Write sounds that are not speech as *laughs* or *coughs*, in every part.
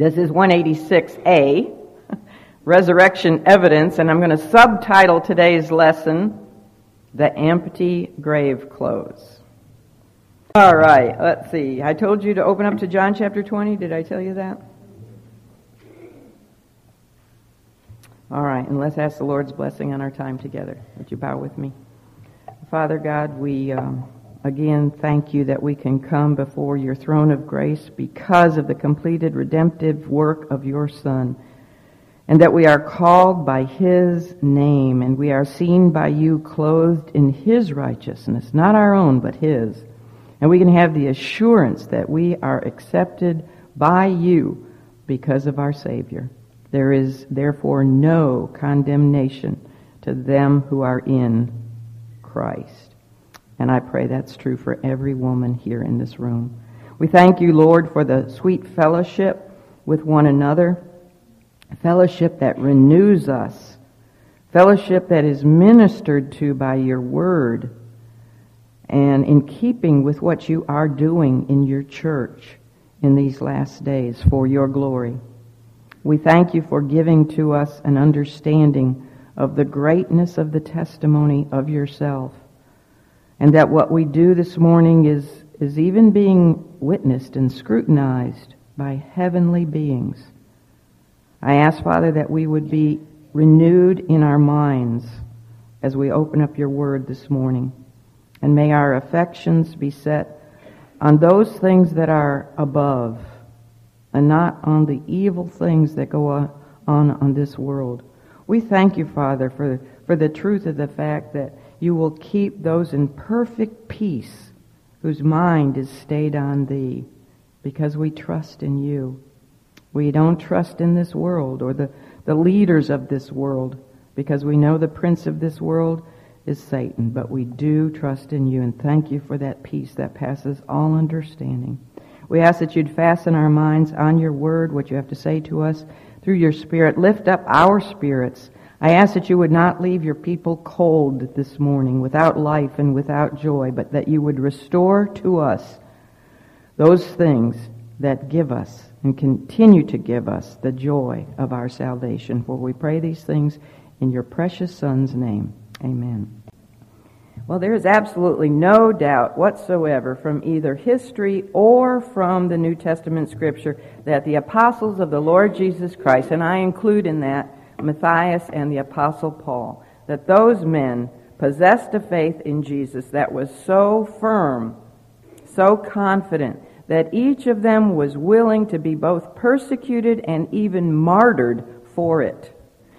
This is 186A, *laughs* Resurrection Evidence, and I'm going to subtitle today's lesson, The Empty Grave Clothes. All right, let's see. I told you to open up to John chapter 20. Did I tell you that? All right, and let's ask the Lord's blessing on our time together. Would you bow with me? Father God, we um, again thank you that we can come before your throne of grace because of the completed redemptive work of your Son, and that we are called by his name, and we are seen by you clothed in his righteousness, not our own, but his. And we can have the assurance that we are accepted by you because of our Savior. There is therefore no condemnation to them who are in Christ. And I pray that's true for every woman here in this room. We thank you, Lord, for the sweet fellowship with one another, fellowship that renews us, fellowship that is ministered to by your word, and in keeping with what you are doing in your church in these last days for your glory. We thank you for giving to us an understanding of the greatness of the testimony of yourself. And that what we do this morning is, is even being witnessed and scrutinized by heavenly beings. I ask, Father, that we would be renewed in our minds as we open up your word this morning. And may our affections be set on those things that are above and not on the evil things that go on on this world. We thank you, Father, for, for the truth of the fact that you will keep those in perfect peace whose mind is stayed on thee because we trust in you. We don't trust in this world or the, the leaders of this world because we know the prince of this world is Satan, but we do trust in you and thank you for that peace that passes all understanding. We ask that you'd fasten our minds on your word, what you have to say to us through your spirit. Lift up our spirits. I ask that you would not leave your people cold this morning, without life and without joy, but that you would restore to us those things that give us and continue to give us the joy of our salvation. For we pray these things in your precious Son's name. Amen. Well, there is absolutely no doubt whatsoever from either history or from the New Testament scripture that the apostles of the Lord Jesus Christ, and I include in that Matthias and the apostle Paul, that those men possessed a faith in Jesus that was so firm, so confident, that each of them was willing to be both persecuted and even martyred for it.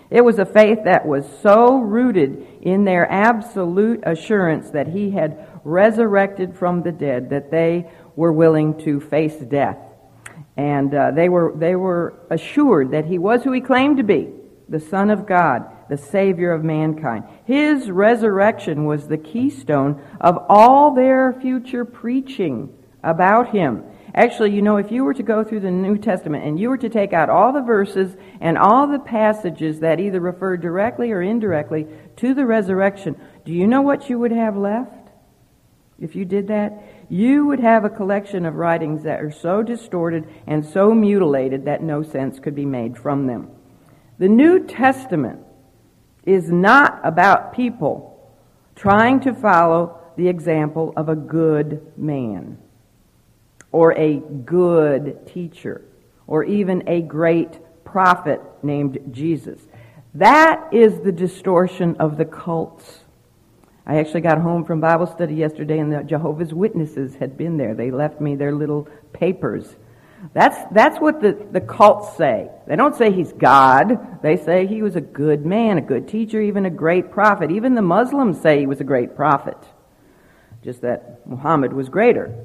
It was a faith that was so rooted in their absolute assurance that he had resurrected from the dead that they were willing to face death. And uh, they, were, they were assured that he was who he claimed to be the Son of God, the Savior of mankind. His resurrection was the keystone of all their future preaching about him. Actually, you know, if you were to go through the New Testament and you were to take out all the verses and all the passages that either refer directly or indirectly to the resurrection, do you know what you would have left? If you did that, you would have a collection of writings that are so distorted and so mutilated that no sense could be made from them. The New Testament is not about people trying to follow the example of a good man or a good teacher or even a great prophet named Jesus. That is the distortion of the cults. I actually got home from Bible study yesterday and the Jehovah's Witnesses had been there. They left me their little papers. That's, that's what the, the cults say. They don't say he's God. They say he was a good man, a good teacher, even a great prophet. Even the Muslims say he was a great prophet. Just that Muhammad was greater.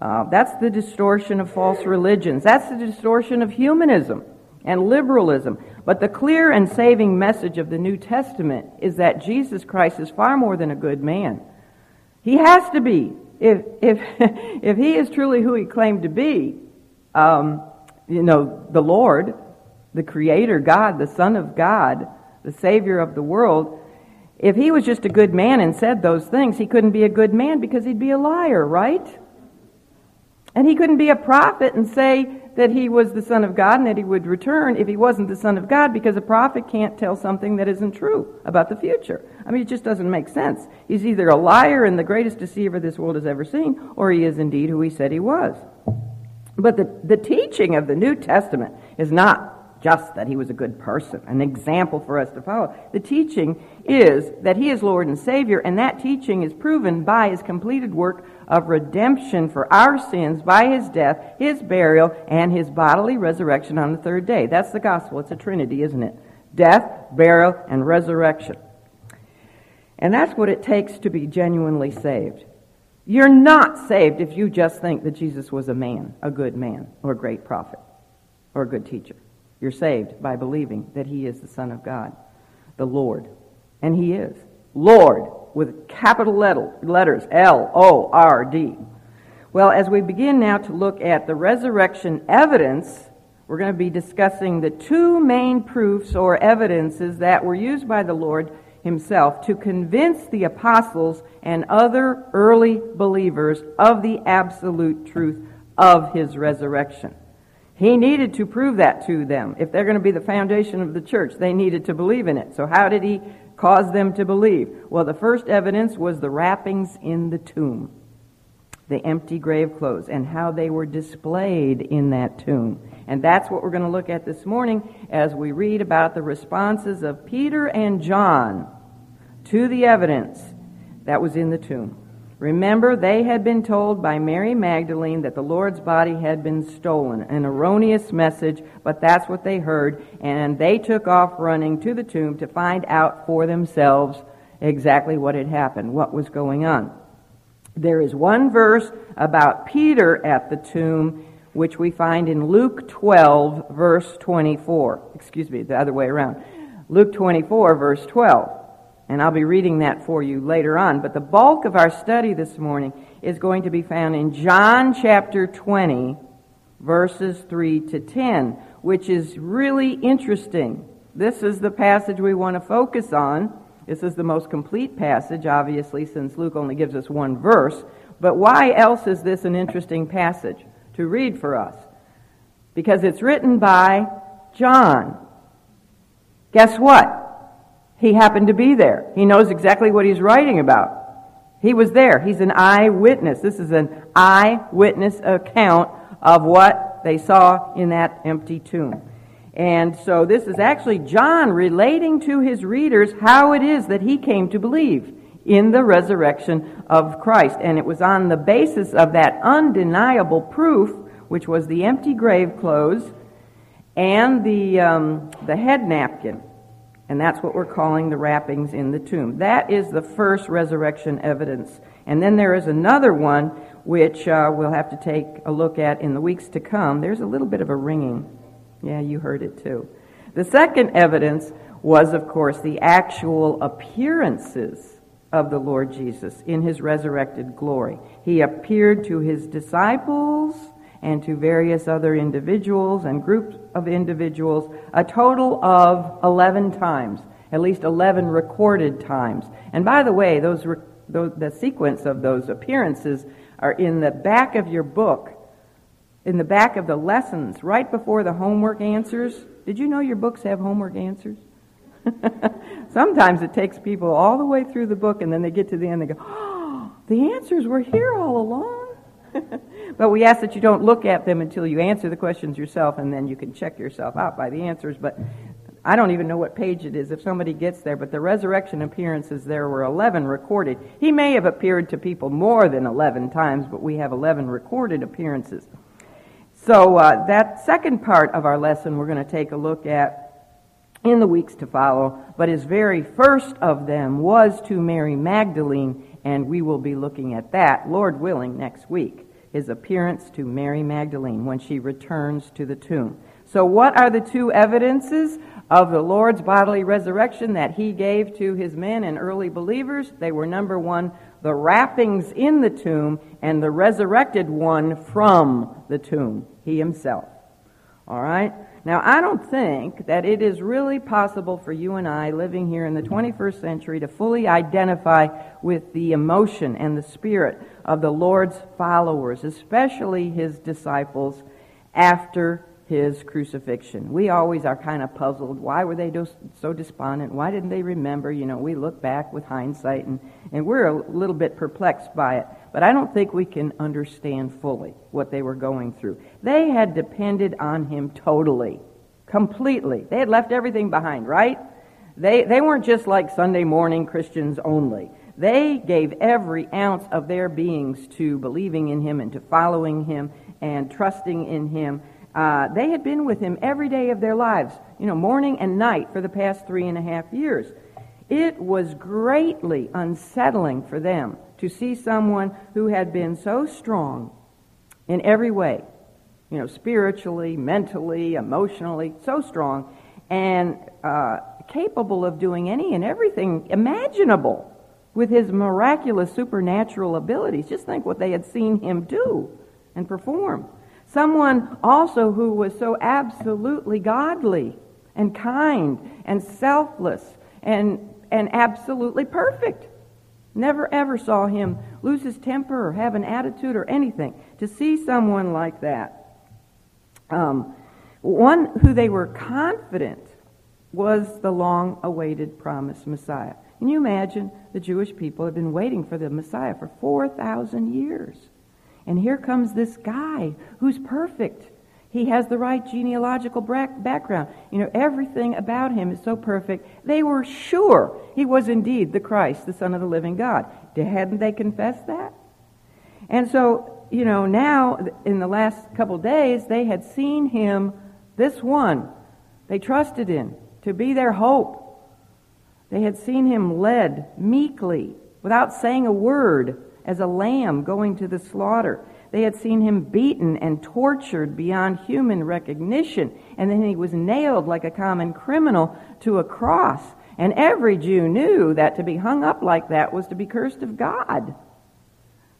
Uh, that's the distortion of false religions. That's the distortion of humanism and liberalism. But the clear and saving message of the New Testament is that Jesus Christ is far more than a good man. He has to be. If, if, *laughs* if he is truly who he claimed to be, um, you know, the Lord, the Creator, God, the Son of God, the Savior of the world, if he was just a good man and said those things, he couldn't be a good man because he'd be a liar, right? And he couldn't be a prophet and say that he was the Son of God and that he would return if he wasn't the Son of God because a prophet can't tell something that isn't true about the future. I mean, it just doesn't make sense. He's either a liar and the greatest deceiver this world has ever seen, or he is indeed who he said he was. But the, the teaching of the New Testament is not just that he was a good person, an example for us to follow. The teaching is that he is Lord and Savior, and that teaching is proven by his completed work of redemption for our sins by his death, his burial, and his bodily resurrection on the third day. That's the gospel. It's a trinity, isn't it? Death, burial, and resurrection. And that's what it takes to be genuinely saved. You're not saved if you just think that Jesus was a man, a good man, or a great prophet, or a good teacher. You're saved by believing that He is the Son of God, the Lord. And He is. Lord, with capital letters, L O R D. Well, as we begin now to look at the resurrection evidence, we're going to be discussing the two main proofs or evidences that were used by the Lord Himself to convince the apostles and other early believers of the absolute truth of His resurrection. He needed to prove that to them. If they're going to be the foundation of the church, they needed to believe in it. So how did he cause them to believe? Well, the first evidence was the wrappings in the tomb, the empty grave clothes, and how they were displayed in that tomb. And that's what we're going to look at this morning as we read about the responses of Peter and John to the evidence that was in the tomb. Remember, they had been told by Mary Magdalene that the Lord's body had been stolen. An erroneous message, but that's what they heard. And they took off running to the tomb to find out for themselves exactly what had happened, what was going on. There is one verse about Peter at the tomb, which we find in Luke 12, verse 24. Excuse me, the other way around. Luke 24, verse 12. And I'll be reading that for you later on. But the bulk of our study this morning is going to be found in John chapter 20, verses 3 to 10, which is really interesting. This is the passage we want to focus on. This is the most complete passage, obviously, since Luke only gives us one verse. But why else is this an interesting passage to read for us? Because it's written by John. Guess what? He happened to be there. He knows exactly what he's writing about. He was there. He's an eyewitness. This is an eyewitness account of what they saw in that empty tomb. And so this is actually John relating to his readers how it is that he came to believe in the resurrection of Christ. And it was on the basis of that undeniable proof, which was the empty grave clothes and the, um, the head napkin and that's what we're calling the wrappings in the tomb. That is the first resurrection evidence. And then there is another one which uh, we'll have to take a look at in the weeks to come. There's a little bit of a ringing. Yeah, you heard it too. The second evidence was, of course, the actual appearances of the Lord Jesus in his resurrected glory. He appeared to his disciples and to various other individuals and groups of individuals a total of 11 times, at least 11 recorded times. And by the way, those, those, the sequence of those appearances are in the back of your book, in the back of the lessons, right before the homework answers. Did you know your books have homework answers? *laughs* Sometimes it takes people all the way through the book and then they get to the end and they go, oh, the answers were here all along. *laughs* but we ask that you don't look at them until you answer the questions yourself, and then you can check yourself out by the answers. But I don't even know what page it is if somebody gets there, but the resurrection appearances there were 11 recorded. He may have appeared to people more than 11 times, but we have 11 recorded appearances. So uh, that second part of our lesson we're going to take a look at in the weeks to follow, but his very first of them was to Mary Magdalene and we will be looking at that, Lord willing, next week. His appearance to Mary Magdalene when she returns to the tomb. So, what are the two evidences of the Lord's bodily resurrection that he gave to his men and early believers? They were number one, the wrappings in the tomb, and the resurrected one from the tomb, he himself. All right? Now, I don't think that it is really possible for you and I living here in the 21st century to fully identify with the emotion and the spirit of the Lord's followers, especially his disciples, after his crucifixion. We always are kind of puzzled. Why were they so despondent? Why didn't they remember? You know, we look back with hindsight and, and we're a little bit perplexed by it. But I don't think we can understand fully what they were going through. They had depended on him totally, completely. They had left everything behind, right? They, they weren't just like Sunday morning Christians only. They gave every ounce of their beings to believing in him and to following him and trusting in him. Uh, they had been with him every day of their lives, you know, morning and night for the past three and a half years. It was greatly unsettling for them to see someone who had been so strong in every way, you know, spiritually, mentally, emotionally, so strong, and uh, capable of doing any and everything imaginable with his miraculous supernatural abilities. Just think what they had seen him do and perform. Someone also who was so absolutely godly and kind and selfless and, and absolutely perfect. Never ever saw him lose his temper or have an attitude or anything. To see someone like that, um, one who they were confident was the long awaited promised Messiah. Can you imagine? The Jewish people had been waiting for the Messiah for 4,000 years. And here comes this guy who's perfect. He has the right genealogical background. You know, everything about him is so perfect. They were sure he was indeed the Christ, the Son of the living God. Hadn't they confessed that? And so, you know, now, in the last couple days, they had seen him, this one, they trusted in to be their hope. They had seen him led meekly, without saying a word, as a lamb going to the slaughter. They had seen him beaten and tortured beyond human recognition, and then he was nailed like a common criminal to a cross. And every Jew knew that to be hung up like that was to be cursed of God.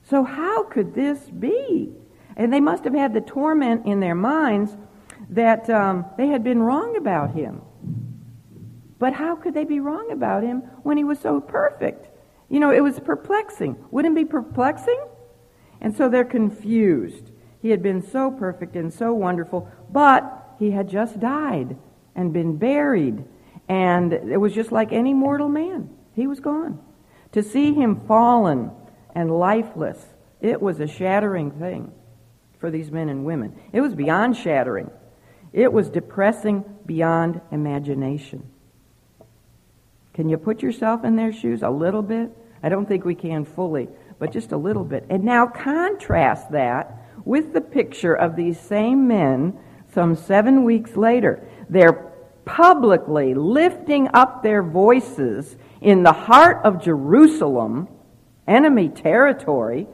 So, how could this be? And they must have had the torment in their minds that um, they had been wrong about him. But how could they be wrong about him when he was so perfect? You know, it was perplexing. Wouldn't it be perplexing? And so they're confused. He had been so perfect and so wonderful, but he had just died and been buried. And it was just like any mortal man. He was gone. To see him fallen and lifeless, it was a shattering thing for these men and women. It was beyond shattering, it was depressing beyond imagination. Can you put yourself in their shoes a little bit? I don't think we can fully, but just a little bit. And now contrast that with the picture of these same men some seven weeks later. They're publicly lifting up their voices in the heart of Jerusalem, enemy territory,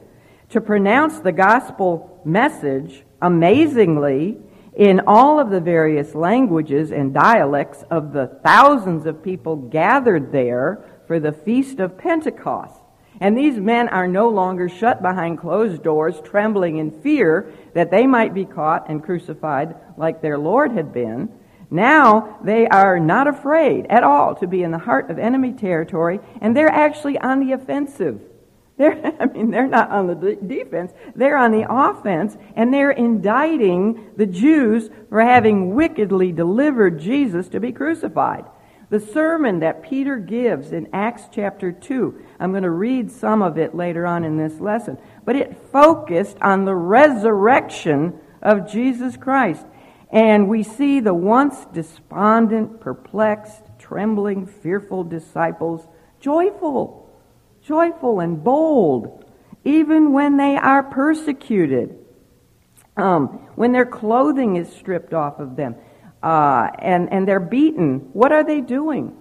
to pronounce the gospel message amazingly in all of the various languages and dialects of the thousands of people gathered there for the feast of Pentecost. And these men are no longer shut behind closed doors, trembling in fear that they might be caught and crucified like their Lord had been. Now they are not afraid at all to be in the heart of enemy territory, and they're actually on the offensive. *laughs* They're, I mean, they're not on the defense, they're on the offense, and they're indicting the Jews for having wickedly delivered Jesus to be crucified. The sermon that Peter gives in Acts chapter 2, I'm going to read some of it later on in this lesson, but it focused on the resurrection of Jesus Christ. And we see the once despondent, perplexed, trembling, fearful disciples joyful, joyful and bold, even when they are persecuted, um, when their clothing is stripped off of them uh, and, and they're beaten, what are they doing?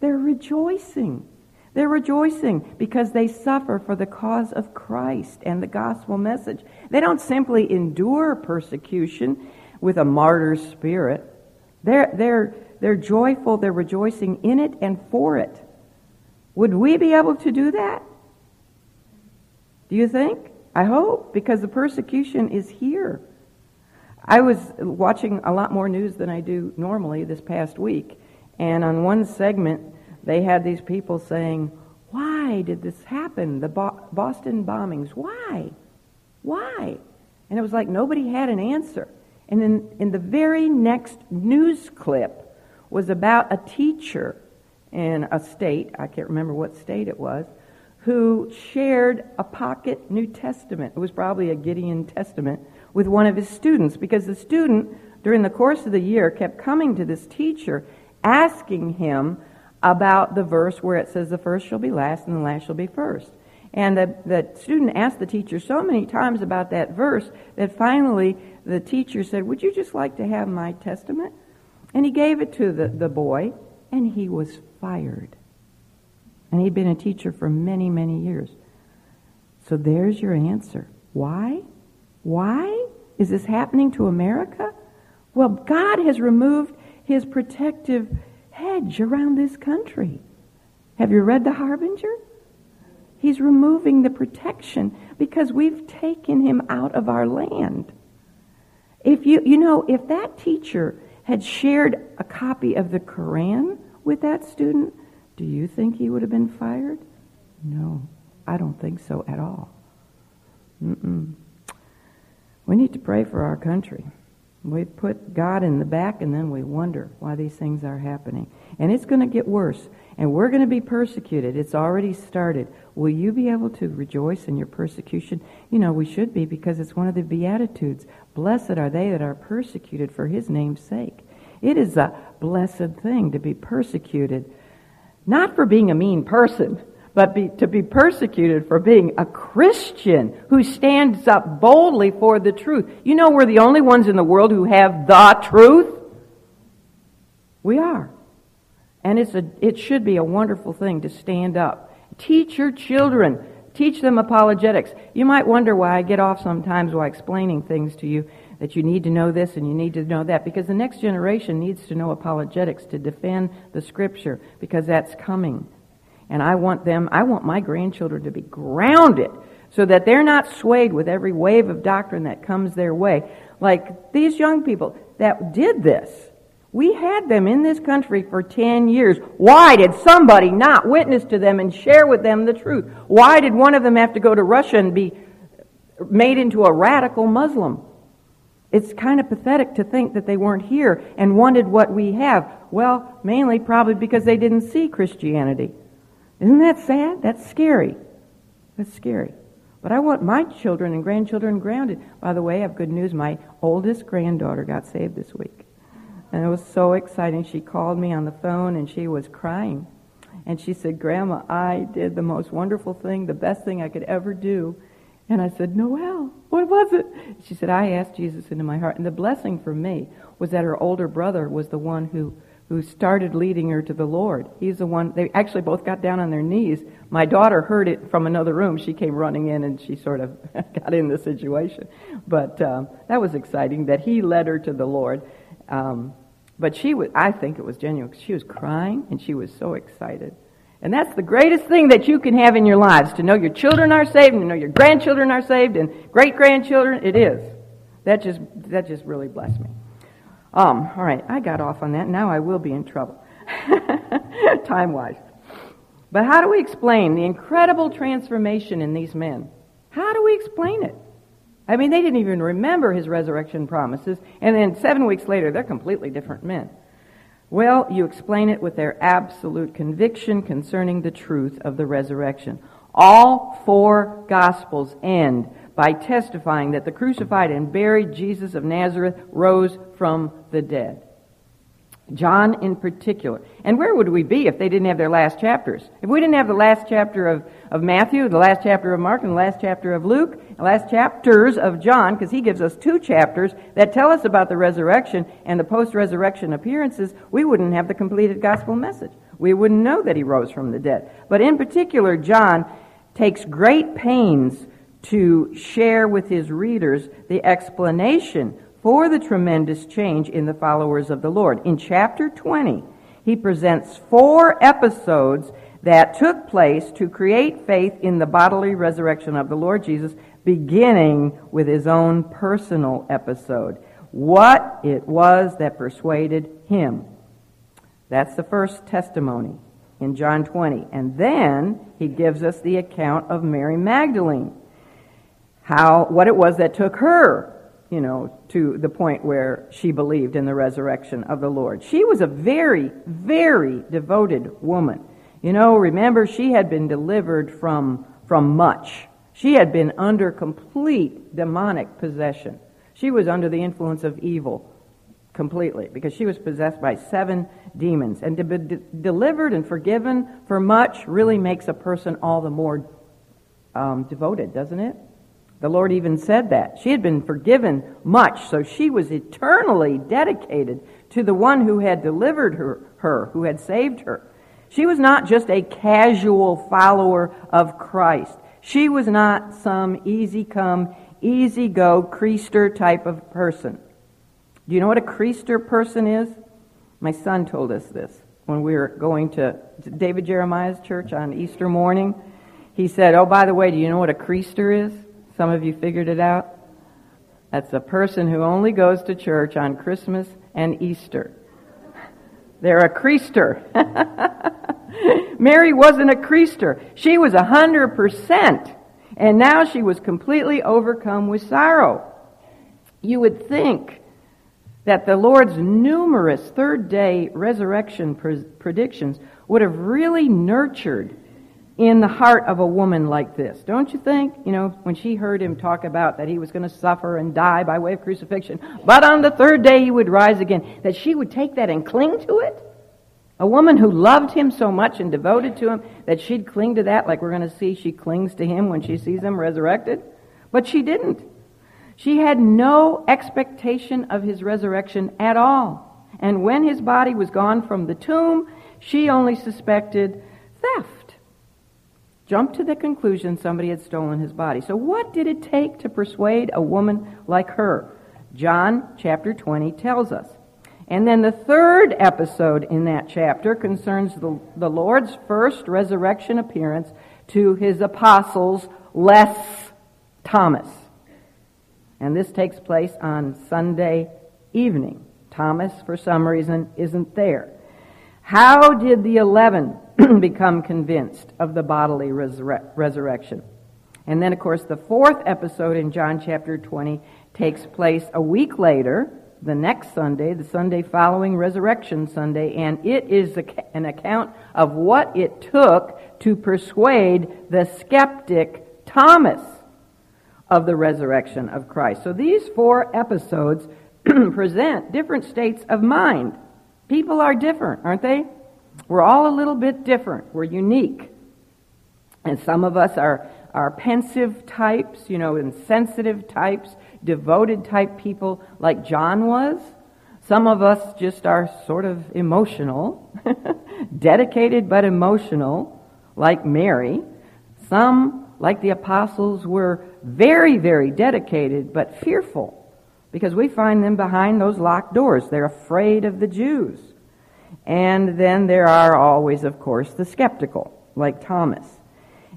They're rejoicing. They're rejoicing because they suffer for the cause of Christ and the gospel message. They don't simply endure persecution with a martyr spirit. They're, they're, they're joyful, they're rejoicing in it and for it. Would we be able to do that? Do you think? I hope, because the persecution is here. I was watching a lot more news than I do normally this past week, and on one segment, they had these people saying, Why did this happen? The Bo- Boston bombings. Why? Why? And it was like nobody had an answer. And in, in the very next news clip was about a teacher in a state, I can't remember what state it was, who shared a pocket New Testament. It was probably a Gideon Testament with one of his students because the student, during the course of the year, kept coming to this teacher asking him about the verse where it says the first shall be last and the last shall be first. And the, the student asked the teacher so many times about that verse that finally the teacher said, Would you just like to have my testament? And he gave it to the, the boy, and he was fired. And he'd been a teacher for many, many years. So there's your answer. Why? Why is this happening to America? Well, God has removed his protective hedge around this country. Have you read The Harbinger? He's removing the protection because we've taken him out of our land. If you, you know, if that teacher had shared a copy of the Koran with that student, do you think he would have been fired? No, I don't think so at all. Mm-mm. We need to pray for our country. We put God in the back and then we wonder why these things are happening. And it's going to get worse. And we're going to be persecuted. It's already started. Will you be able to rejoice in your persecution? You know, we should be because it's one of the Beatitudes. Blessed are they that are persecuted for his name's sake. It is a blessed thing to be persecuted, not for being a mean person, but be, to be persecuted for being a Christian who stands up boldly for the truth. You know, we're the only ones in the world who have the truth. We are. And it's a, it should be a wonderful thing to stand up. Teach your children. Teach them apologetics. You might wonder why I get off sometimes while explaining things to you that you need to know this and you need to know that because the next generation needs to know apologetics to defend the scripture because that's coming. And I want them, I want my grandchildren to be grounded so that they're not swayed with every wave of doctrine that comes their way. Like these young people that did this. We had them in this country for 10 years. Why did somebody not witness to them and share with them the truth? Why did one of them have to go to Russia and be made into a radical Muslim? It's kind of pathetic to think that they weren't here and wanted what we have. Well, mainly probably because they didn't see Christianity. Isn't that sad? That's scary. That's scary. But I want my children and grandchildren grounded. By the way, I have good news. My oldest granddaughter got saved this week. And it was so exciting. She called me on the phone and she was crying. And she said, Grandma, I did the most wonderful thing, the best thing I could ever do. And I said, Noel, what was it? She said, I asked Jesus into my heart. And the blessing for me was that her older brother was the one who, who started leading her to the Lord. He's the one, they actually both got down on their knees. My daughter heard it from another room. She came running in and she sort of *laughs* got in the situation. But um, that was exciting that he led her to the Lord. Um, but she was, I think it was genuine. She was crying and she was so excited. And that's the greatest thing that you can have in your lives, to know your children are saved and to know your grandchildren are saved and great grandchildren. It is. That just, that just really blessed me. Um, all right, I got off on that. Now I will be in trouble, *laughs* time wise. But how do we explain the incredible transformation in these men? How do we explain it? I mean, they didn't even remember his resurrection promises, and then seven weeks later, they're completely different men. Well, you explain it with their absolute conviction concerning the truth of the resurrection. All four Gospels end by testifying that the crucified and buried Jesus of Nazareth rose from the dead. John in particular. And where would we be if they didn't have their last chapters? If we didn't have the last chapter of, of Matthew, the last chapter of Mark, and the last chapter of Luke, the last chapters of John, because he gives us two chapters that tell us about the resurrection and the post-resurrection appearances, we wouldn't have the completed gospel message. We wouldn't know that he rose from the dead. But in particular, John takes great pains to share with his readers the explanation for the tremendous change in the followers of the Lord. In chapter 20, he presents four episodes that took place to create faith in the bodily resurrection of the Lord Jesus, beginning with his own personal episode. What it was that persuaded him. That's the first testimony in John 20. And then he gives us the account of Mary Magdalene. How, what it was that took her you know, to the point where she believed in the resurrection of the Lord. She was a very, very devoted woman. You know, remember, she had been delivered from, from much. She had been under complete demonic possession. She was under the influence of evil completely because she was possessed by seven demons. And to be de- delivered and forgiven for much really makes a person all the more um, devoted, doesn't it? The Lord even said that. She had been forgiven much, so she was eternally dedicated to the one who had delivered her, her, who had saved her. She was not just a casual follower of Christ. She was not some easy come, easy go, creaster type of person. Do you know what a creaster person is? My son told us this when we were going to David Jeremiah's church on Easter morning. He said, Oh, by the way, do you know what a creaster is? Some of you figured it out? That's a person who only goes to church on Christmas and Easter. They're a creaster. *laughs* Mary wasn't a creaster. She was a hundred percent. And now she was completely overcome with sorrow. You would think that the Lord's numerous third day resurrection predictions would have really nurtured in the heart of a woman like this. Don't you think? You know, when she heard him talk about that he was going to suffer and die by way of crucifixion, but on the third day he would rise again, that she would take that and cling to it? A woman who loved him so much and devoted to him that she'd cling to that like we're going to see she clings to him when she sees him resurrected? But she didn't. She had no expectation of his resurrection at all. And when his body was gone from the tomb, she only suspected theft jumped to the conclusion somebody had stolen his body. So what did it take to persuade a woman like her? John chapter 20 tells us. And then the third episode in that chapter concerns the, the Lord's first resurrection appearance to his apostles, less Thomas. And this takes place on Sunday evening. Thomas, for some reason, isn't there. How did the eleven *clears throat* become convinced of the bodily resur- resurrection? And then, of course, the fourth episode in John chapter 20 takes place a week later, the next Sunday, the Sunday following Resurrection Sunday, and it is an account of what it took to persuade the skeptic Thomas of the resurrection of Christ. So these four episodes *clears throat* present different states of mind People are different, aren't they? We're all a little bit different. We're unique. And some of us are, are pensive types, you know, insensitive types, devoted type people like John was. Some of us just are sort of emotional, *laughs* dedicated but emotional, like Mary. Some, like the apostles, were very, very dedicated but fearful because we find them behind those locked doors. They're afraid of the Jews. And then there are always, of course, the skeptical, like Thomas.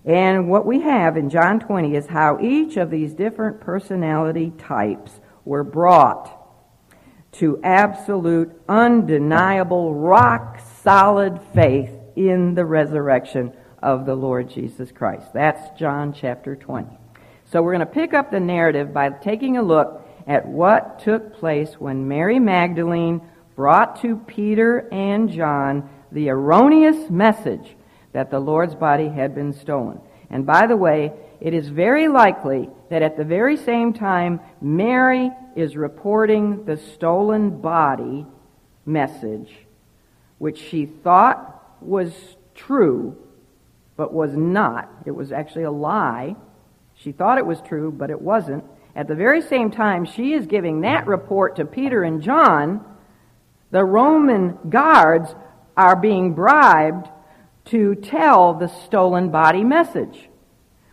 And what we have in John 20 is how each of these different personality types were brought to absolute, undeniable, rock solid faith in the resurrection of the Lord Jesus Christ. That's John chapter 20. So we're going to pick up the narrative by taking a look at what took place when Mary Magdalene brought to Peter and John the erroneous message that the Lord's body had been stolen. And by the way, it is very likely that at the very same time Mary is reporting the stolen body message, which she thought was true, but was not. It was actually a lie. She thought it was true, but it wasn't. At the very same time she is giving that report to Peter and John, the Roman guards are being bribed to tell the stolen body message,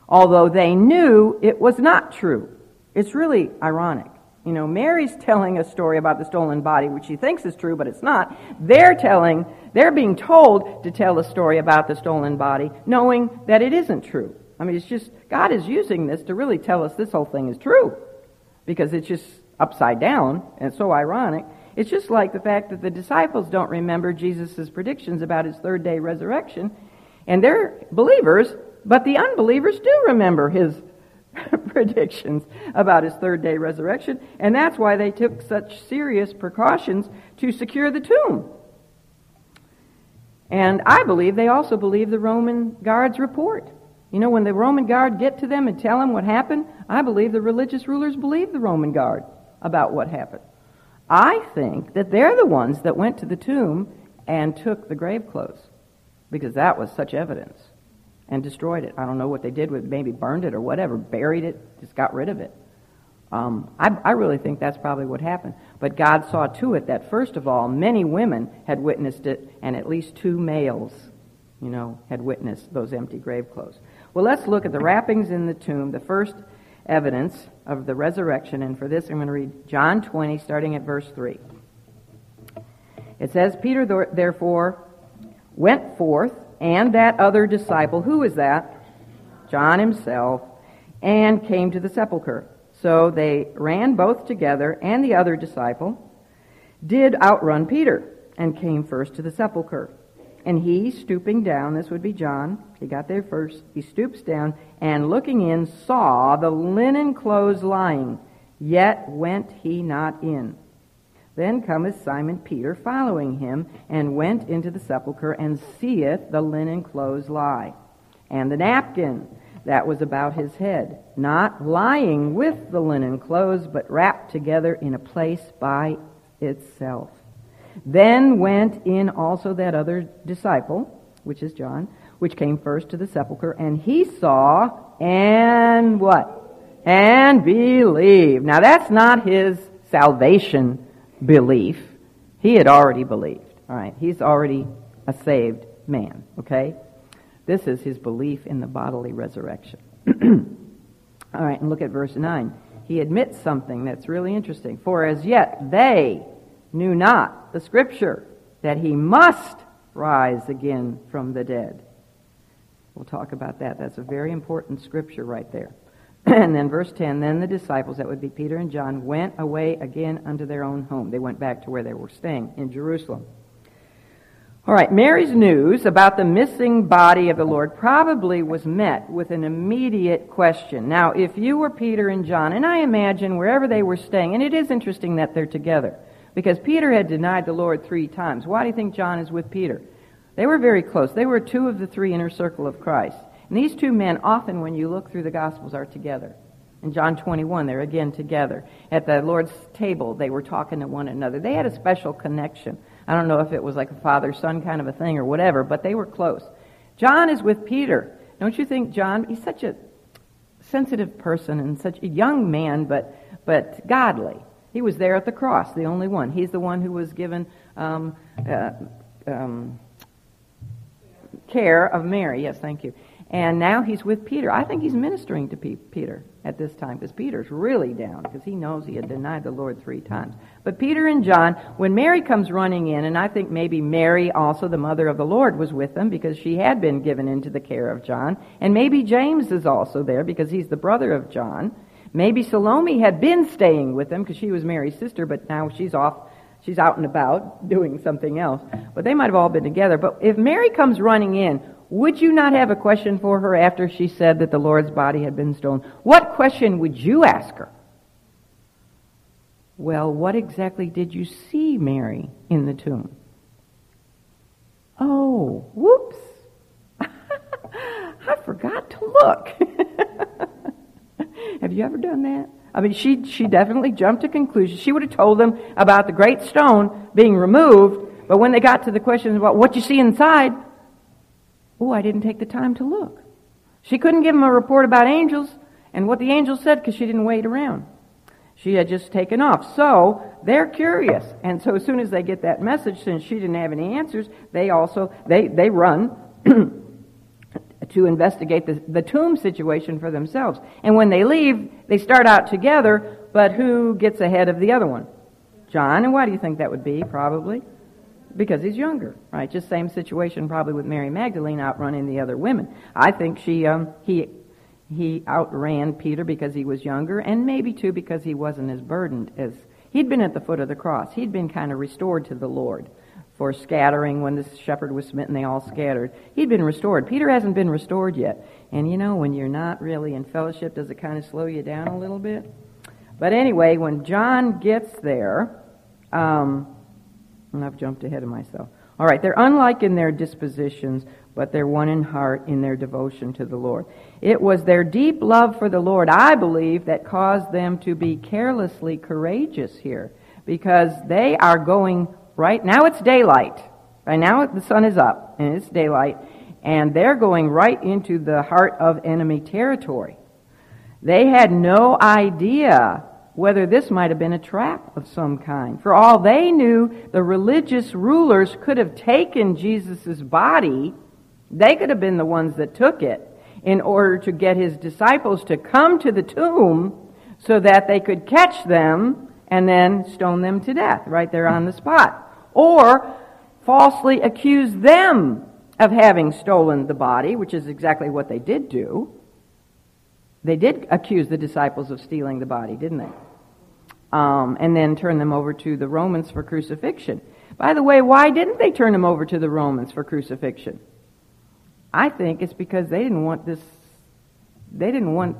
although they knew it was not true. It's really ironic. You know, Mary's telling a story about the stolen body, which she thinks is true, but it's not. They're telling, they're being told to tell a story about the stolen body, knowing that it isn't true. I mean, it's just, God is using this to really tell us this whole thing is true. Because it's just upside down, and so ironic. It's just like the fact that the disciples don't remember Jesus' predictions about his third day resurrection, and they're believers, but the unbelievers do remember his *laughs* predictions about his third day resurrection, and that's why they took such serious precautions to secure the tomb. And I believe they also believe the Roman guard's report. You know, when the Roman guard get to them and tell them what happened, I believe the religious rulers believe the Roman guard about what happened. I think that they're the ones that went to the tomb and took the grave clothes because that was such evidence and destroyed it. I don't know what they did with it, maybe burned it or whatever, buried it, just got rid of it. Um, I, I really think that's probably what happened. But God saw to it that, first of all, many women had witnessed it, and at least two males, you know, had witnessed those empty grave clothes. Well, let's look at the wrappings in the tomb, the first evidence of the resurrection. And for this, I'm going to read John 20, starting at verse 3. It says, Peter therefore went forth, and that other disciple, who is that? John himself, and came to the sepulchre. So they ran both together, and the other disciple did outrun Peter, and came first to the sepulchre. And he, stooping down, this would be John, he got there first, he stoops down, and looking in, saw the linen clothes lying, yet went he not in. Then cometh Simon Peter following him, and went into the sepulchre, and seeth the linen clothes lie, and the napkin that was about his head, not lying with the linen clothes, but wrapped together in a place by itself. Then went in also that other disciple, which is John, which came first to the sepulchre, and he saw and what? And believed. Now that's not his salvation belief. He had already believed. All right. He's already a saved man. Okay? This is his belief in the bodily resurrection. *clears throat* All right, and look at verse 9. He admits something that's really interesting. For as yet they knew not the scripture that he must rise again from the dead. We'll talk about that. That's a very important scripture right there. *clears throat* and then verse 10 Then the disciples, that would be Peter and John, went away again unto their own home. They went back to where they were staying in Jerusalem. All right, Mary's news about the missing body of the Lord probably was met with an immediate question. Now, if you were Peter and John, and I imagine wherever they were staying, and it is interesting that they're together, because Peter had denied the Lord three times. Why do you think John is with Peter? They were very close. They were two of the three inner circle of Christ. And these two men, often when you look through the Gospels, are together. In John 21, they're again together. At the Lord's table, they were talking to one another. They had a special connection. I don't know if it was like a father son kind of a thing or whatever, but they were close. John is with Peter. Don't you think John, he's such a sensitive person and such a young man, but, but godly. He was there at the cross, the only one. He's the one who was given um, uh, um, care of Mary. Yes, thank you. And now he's with Peter. I think he's ministering to Peter at this time because Peter's really down because he knows he had denied the Lord three times. But Peter and John, when Mary comes running in, and I think maybe Mary, also the mother of the Lord, was with them because she had been given into the care of John. And maybe James is also there because he's the brother of John. Maybe Salome had been staying with them because she was Mary's sister, but now she's off she's out and about doing something else. But they might have all been together. But if Mary comes running in, would you not have a question for her after she said that the Lord's body had been stolen? What question would you ask her? Well, what exactly did you see, Mary, in the tomb? Oh, whoops. *laughs* I forgot to look. *laughs* have you ever done that? I mean, she, she definitely jumped to conclusions. She would have told them about the great stone being removed, but when they got to the questions about what you see inside, Oh, I didn't take the time to look. She couldn't give them a report about angels and what the angels said because she didn't wait around. She had just taken off. So they're curious. And so as soon as they get that message, since she didn't have any answers, they also, they, they run *clears throat* to investigate the, the tomb situation for themselves. And when they leave, they start out together, but who gets ahead of the other one? John. And why do you think that would be? Probably because he's younger, right? Just same situation probably with Mary Magdalene outrunning the other women. I think she, um, he, he outran Peter because he was younger, and maybe too because he wasn't as burdened as he'd been at the foot of the cross. He'd been kind of restored to the Lord for scattering. When the shepherd was smitten, they all scattered. He'd been restored. Peter hasn't been restored yet. And you know, when you're not really in fellowship, does it kind of slow you down a little bit? But anyway, when John gets there, um, and I've jumped ahead of myself. All right, they're unlike in their dispositions, but they're one in heart in their devotion to the Lord. It was their deep love for the Lord, I believe, that caused them to be carelessly courageous here, because they are going right now. It's daylight. Right now, the sun is up and it's daylight, and they're going right into the heart of enemy territory. They had no idea whether this might have been a trap of some kind. For all they knew, the religious rulers could have taken Jesus' body. They could have been the ones that took it in order to get his disciples to come to the tomb so that they could catch them and then stone them to death right there on the spot. Or falsely accuse them of having stolen the body, which is exactly what they did do. They did accuse the disciples of stealing the body, didn't they? um, and then turn them over to the Romans for crucifixion. By the way, why didn't they turn them over to the Romans for crucifixion? I think it's because they didn't want this, they didn't want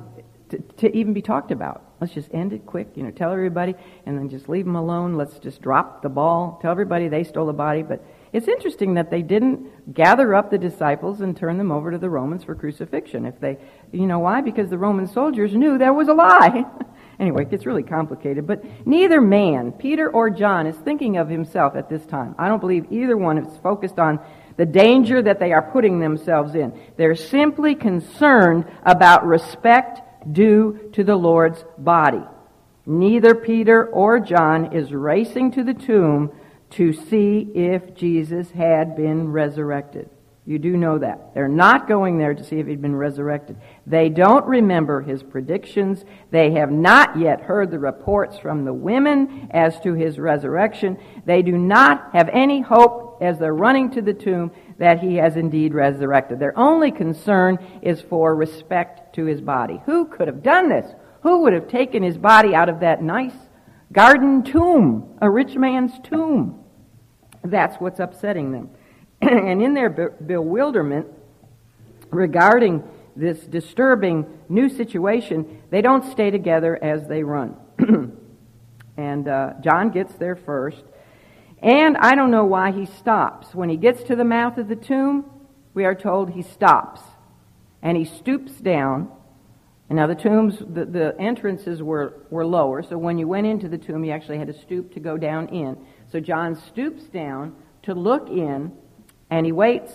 to, to, even be talked about. Let's just end it quick, you know, tell everybody, and then just leave them alone. Let's just drop the ball, tell everybody they stole the body. But it's interesting that they didn't gather up the disciples and turn them over to the Romans for crucifixion. If they, you know why? Because the Roman soldiers knew there was a lie. *laughs* Anyway, it gets really complicated, but neither man, Peter or John, is thinking of himself at this time. I don't believe either one is focused on the danger that they are putting themselves in. They're simply concerned about respect due to the Lord's body. Neither Peter or John is racing to the tomb to see if Jesus had been resurrected. You do know that. They're not going there to see if he'd been resurrected. They don't remember his predictions. They have not yet heard the reports from the women as to his resurrection. They do not have any hope as they're running to the tomb that he has indeed resurrected. Their only concern is for respect to his body. Who could have done this? Who would have taken his body out of that nice garden tomb, a rich man's tomb? That's what's upsetting them. *clears throat* and in their bewilderment regarding this disturbing new situation, they don't stay together as they run. *clears throat* and uh, John gets there first. And I don't know why he stops. When he gets to the mouth of the tomb, we are told he stops. And he stoops down. And now the tombs, the, the entrances were, were lower, so when you went into the tomb, you actually had to stoop to go down in. So John stoops down to look in and he waits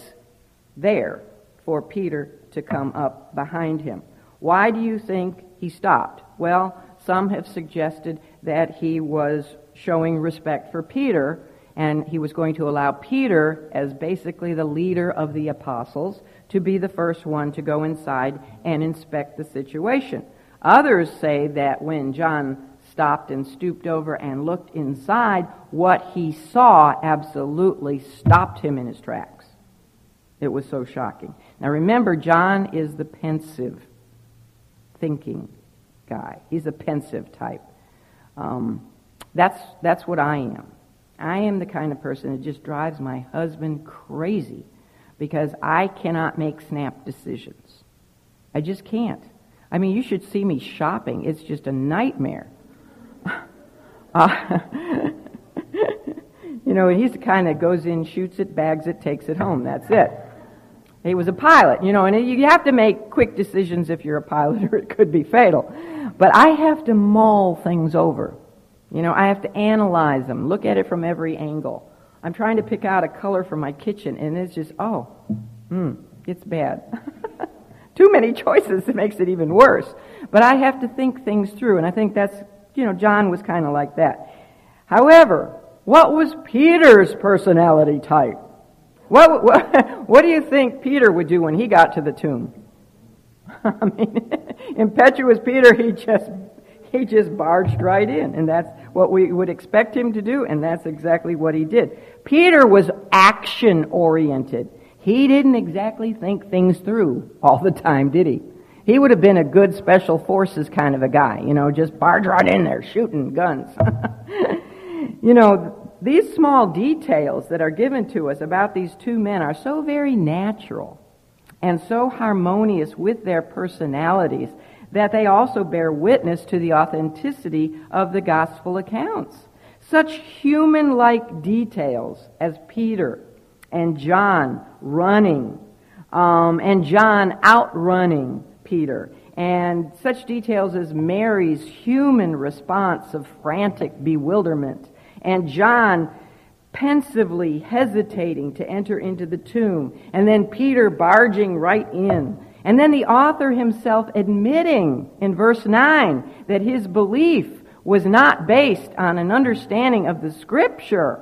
there for Peter to come up behind him. Why do you think he stopped? Well, some have suggested that he was showing respect for Peter and he was going to allow Peter, as basically the leader of the apostles, to be the first one to go inside and inspect the situation. Others say that when John stopped and stooped over and looked inside, what he saw absolutely stopped him in his tracks. It was so shocking. Now remember, John is the pensive thinking guy. He's a pensive type. Um, that's, that's what I am. I am the kind of person that just drives my husband crazy because I cannot make snap decisions. I just can't. I mean, you should see me shopping. It's just a nightmare. *laughs* Uh, *laughs* you know, he's the kind that goes in, shoots it, bags it, takes it home. That's it. He was a pilot, you know, and you have to make quick decisions if you're a pilot *laughs* or it could be fatal. But I have to mull things over. You know, I have to analyze them, look at it from every angle. I'm trying to pick out a color for my kitchen and it's just, oh, hmm, it's bad. *laughs* Too many choices, it makes it even worse. But I have to think things through and I think that's you know, John was kind of like that. However, what was Peter's personality type? What, what, *laughs* what do you think Peter would do when he got to the tomb? *laughs* I mean, impetuous Peter, he just, he just barged right in, and that's what we would expect him to do, and that's exactly what he did. Peter was action oriented. He didn't exactly think things through all the time, did he? He would have been a good special forces kind of a guy, you know, just barge right in there shooting guns. *laughs* you know, these small details that are given to us about these two men are so very natural and so harmonious with their personalities that they also bear witness to the authenticity of the gospel accounts. Such human like details as Peter and John running, um, and John outrunning Peter, and such details as Mary's human response of frantic bewilderment, and John pensively hesitating to enter into the tomb, and then Peter barging right in. And then the author himself admitting in verse 9 that his belief was not based on an understanding of the scripture.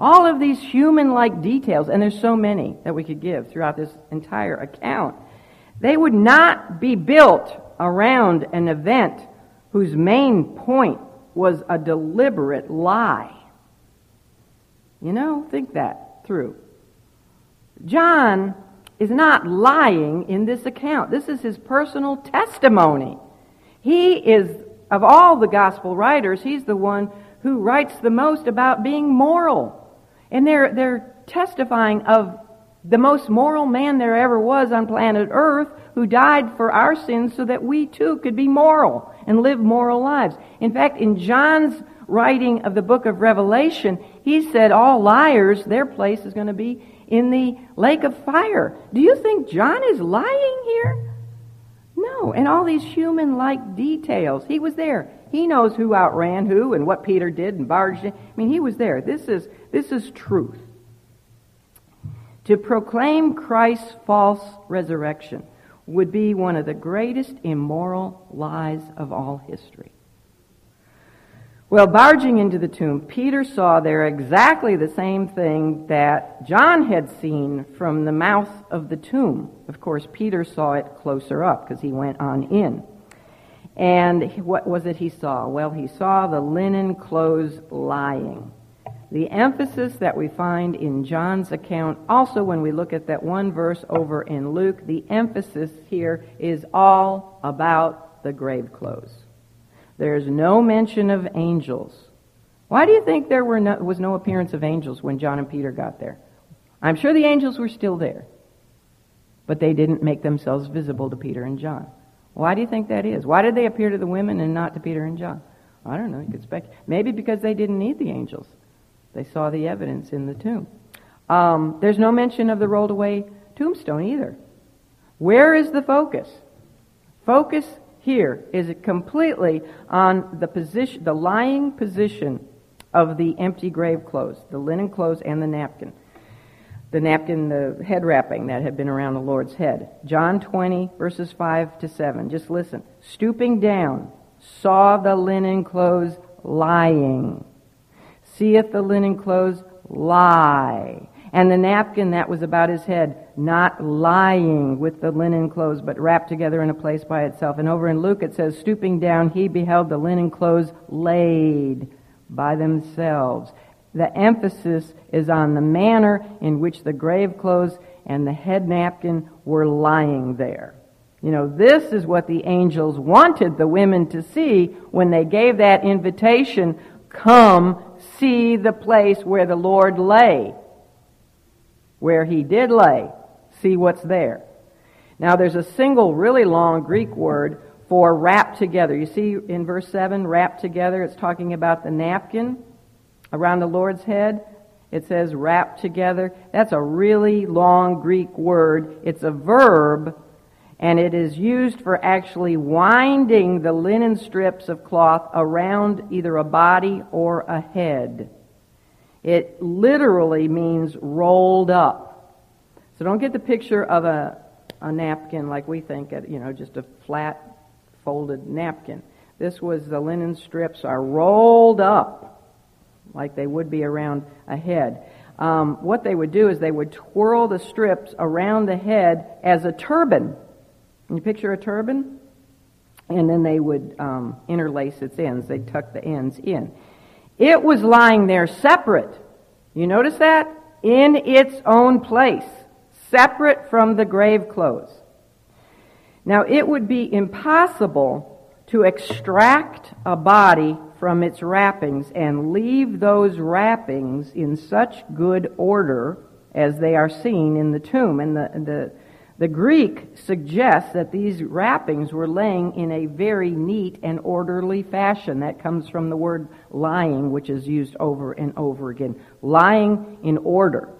All of these human like details, and there's so many that we could give throughout this entire account, they would not be built around an event whose main point was a deliberate lie. You know, think that through. John is not lying in this account. This is his personal testimony. He is, of all the gospel writers, he's the one who writes the most about being moral. And they're, they're testifying of the most moral man there ever was on planet Earth who died for our sins so that we too could be moral and live moral lives. In fact, in John's writing of the book of Revelation, he said all liars, their place is going to be in the lake of fire. Do you think John is lying here? No. And all these human like details. He was there. He knows who outran who and what Peter did and barged in. I mean, he was there. This is, this is truth. To proclaim Christ's false resurrection would be one of the greatest immoral lies of all history. Well, barging into the tomb, Peter saw there exactly the same thing that John had seen from the mouth of the tomb. Of course, Peter saw it closer up because he went on in. And what was it he saw? Well, he saw the linen clothes lying. The emphasis that we find in John's account, also when we look at that one verse over in Luke, the emphasis here is all about the grave clothes. There's no mention of angels. Why do you think there no, was no appearance of angels when John and Peter got there? I'm sure the angels were still there, but they didn't make themselves visible to Peter and John. Why do you think that is? Why did they appear to the women and not to Peter and John? I don't know. You could speculate. Maybe because they didn't need the angels. They saw the evidence in the tomb. Um, there's no mention of the rolled away tombstone either. Where is the focus? Focus here is it completely on the position, the lying position of the empty grave clothes, the linen clothes and the napkin. The napkin, the head wrapping that had been around the Lord's head. John 20, verses 5 to 7. Just listen. Stooping down, saw the linen clothes lying. Seeth the linen clothes lie and the napkin that was about his head, not lying with the linen clothes, but wrapped together in a place by itself. And over in Luke it says, stooping down, he beheld the linen clothes laid by themselves. The emphasis is on the manner in which the grave clothes and the head napkin were lying there. You know, this is what the angels wanted the women to see when they gave that invitation, come see the place where the Lord lay where he did lay, see what's there. Now there's a single really long Greek word for wrapped together. You see in verse 7, wrapped together, it's talking about the napkin around the Lord's head. It says wrapped together. That's a really long Greek word. It's a verb, and it is used for actually winding the linen strips of cloth around either a body or a head. It literally means rolled up. So don't get the picture of a, a napkin like we think, you know, just a flat folded napkin. This was the linen strips are rolled up like they would be around a head. Um, what they would do is they would twirl the strips around the head as a turban. Can you picture a turban? And then they would um, interlace its ends. They'd tuck the ends in. It was lying there separate. You notice that? In its own place, separate from the grave clothes. Now, it would be impossible to extract a body from its wrappings and leave those wrappings in such good order as they are seen in the tomb. And the, the, the Greek suggests that these wrappings were laying in a very neat and orderly fashion. That comes from the word lying, which is used over and over again. Lying in order.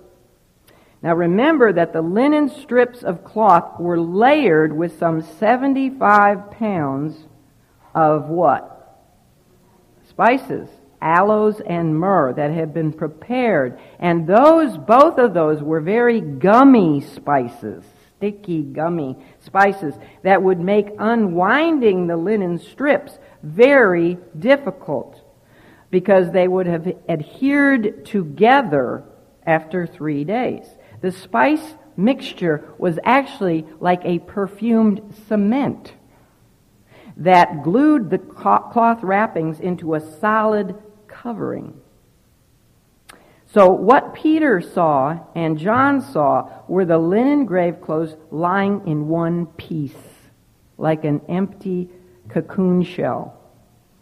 Now remember that the linen strips of cloth were layered with some 75 pounds of what? Spices aloes and myrrh that had been prepared. And those, both of those were very gummy spices sticky, gummy spices that would make unwinding the linen strips very difficult because they would have adhered together after three days. The spice mixture was actually like a perfumed cement that glued the cloth wrappings into a solid covering. So what Peter saw and John saw were the linen grave clothes lying in one piece, like an empty cocoon shell,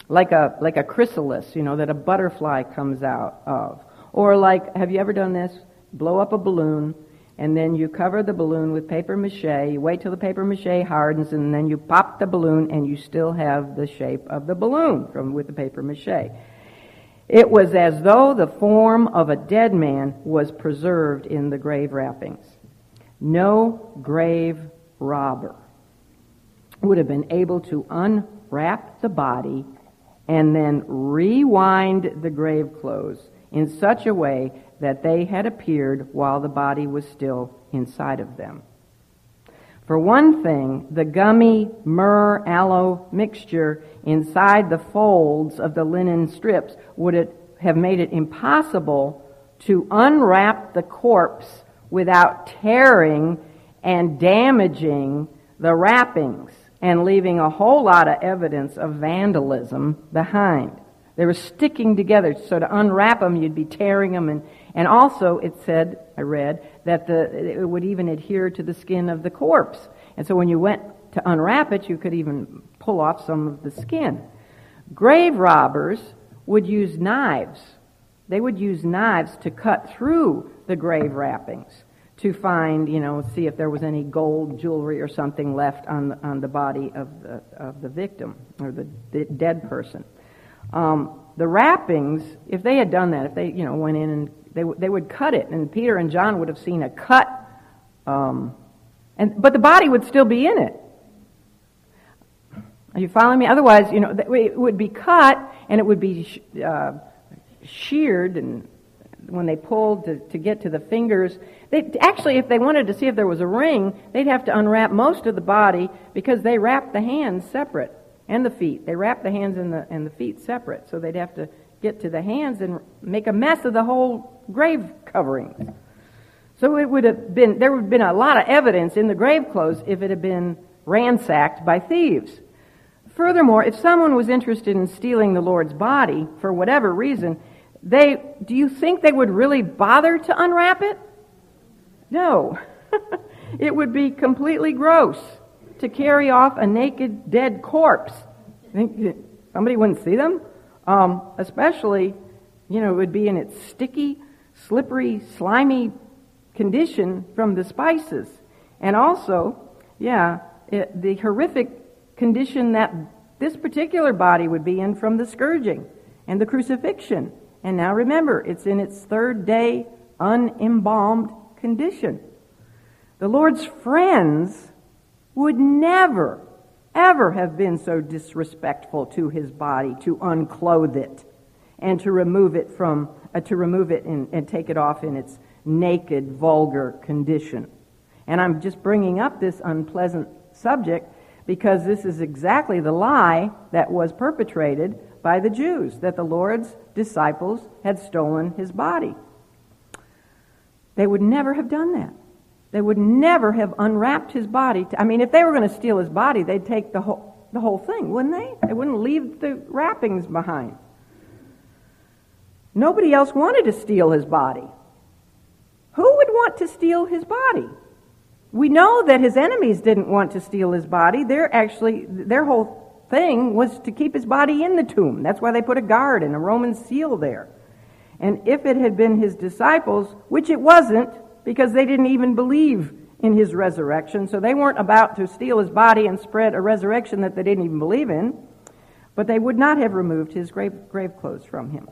like a like a chrysalis, you know, that a butterfly comes out of, or like have you ever done this? Blow up a balloon. And then you cover the balloon with paper mache. You wait till the paper mache hardens, and then you pop the balloon, and you still have the shape of the balloon from with the paper mache. It was as though the form of a dead man was preserved in the grave wrappings. No grave robber would have been able to unwrap the body and then rewind the grave clothes in such a way that they had appeared while the body was still inside of them. For one thing, the gummy myrrh aloe mixture inside the folds of the linen strips would have made it impossible to unwrap the corpse without tearing and damaging the wrappings and leaving a whole lot of evidence of vandalism behind. They were sticking together, so to unwrap them, you'd be tearing them. And, and also, it said, I read, that the, it would even adhere to the skin of the corpse. And so when you went to unwrap it, you could even pull off some of the skin. Grave robbers would use knives. They would use knives to cut through the grave wrappings to find, you know, see if there was any gold jewelry or something left on the, on the body of the, of the victim or the, the dead person. Um, the wrappings, if they had done that, if they, you know, went in and they, they would cut it, and Peter and John would have seen a cut, um, and, but the body would still be in it. Are you following me? Otherwise, you know, it would be cut and it would be uh, sheared, and when they pulled to, to get to the fingers, they actually, if they wanted to see if there was a ring, they'd have to unwrap most of the body because they wrapped the hands separate and the feet. They wrapped the hands and the, and the feet separate, so they'd have to get to the hands and make a mess of the whole grave covering. So it would have been, there would have been a lot of evidence in the grave clothes if it had been ransacked by thieves. Furthermore, if someone was interested in stealing the Lord's body for whatever reason, they, do you think they would really bother to unwrap it? No. *laughs* it would be completely gross to carry off a naked, dead corpse. Think somebody wouldn't see them? Um, especially, you know, it would be in its sticky, slippery, slimy condition from the spices. And also, yeah, it, the horrific condition that this particular body would be in from the scourging and the crucifixion. And now remember, it's in its third day unembalmed condition. The Lord's friends would never, ever have been so disrespectful to his body to unclothe it and to remove it from, uh, to remove it and, and take it off in its naked, vulgar condition. And I'm just bringing up this unpleasant subject because this is exactly the lie that was perpetrated by the Jews that the Lord's disciples had stolen his body. They would never have done that. They would never have unwrapped his body. To, I mean, if they were going to steal his body, they'd take the whole, the whole thing, wouldn't they? They wouldn't leave the wrappings behind. Nobody else wanted to steal his body. Who would want to steal his body? We know that his enemies didn't want to steal his body. They're actually, their whole thing was to keep his body in the tomb. That's why they put a guard and a Roman seal there. And if it had been his disciples, which it wasn't, because they didn't even believe in his resurrection, so they weren't about to steal his body and spread a resurrection that they didn't even believe in, but they would not have removed his grave, grave clothes from him.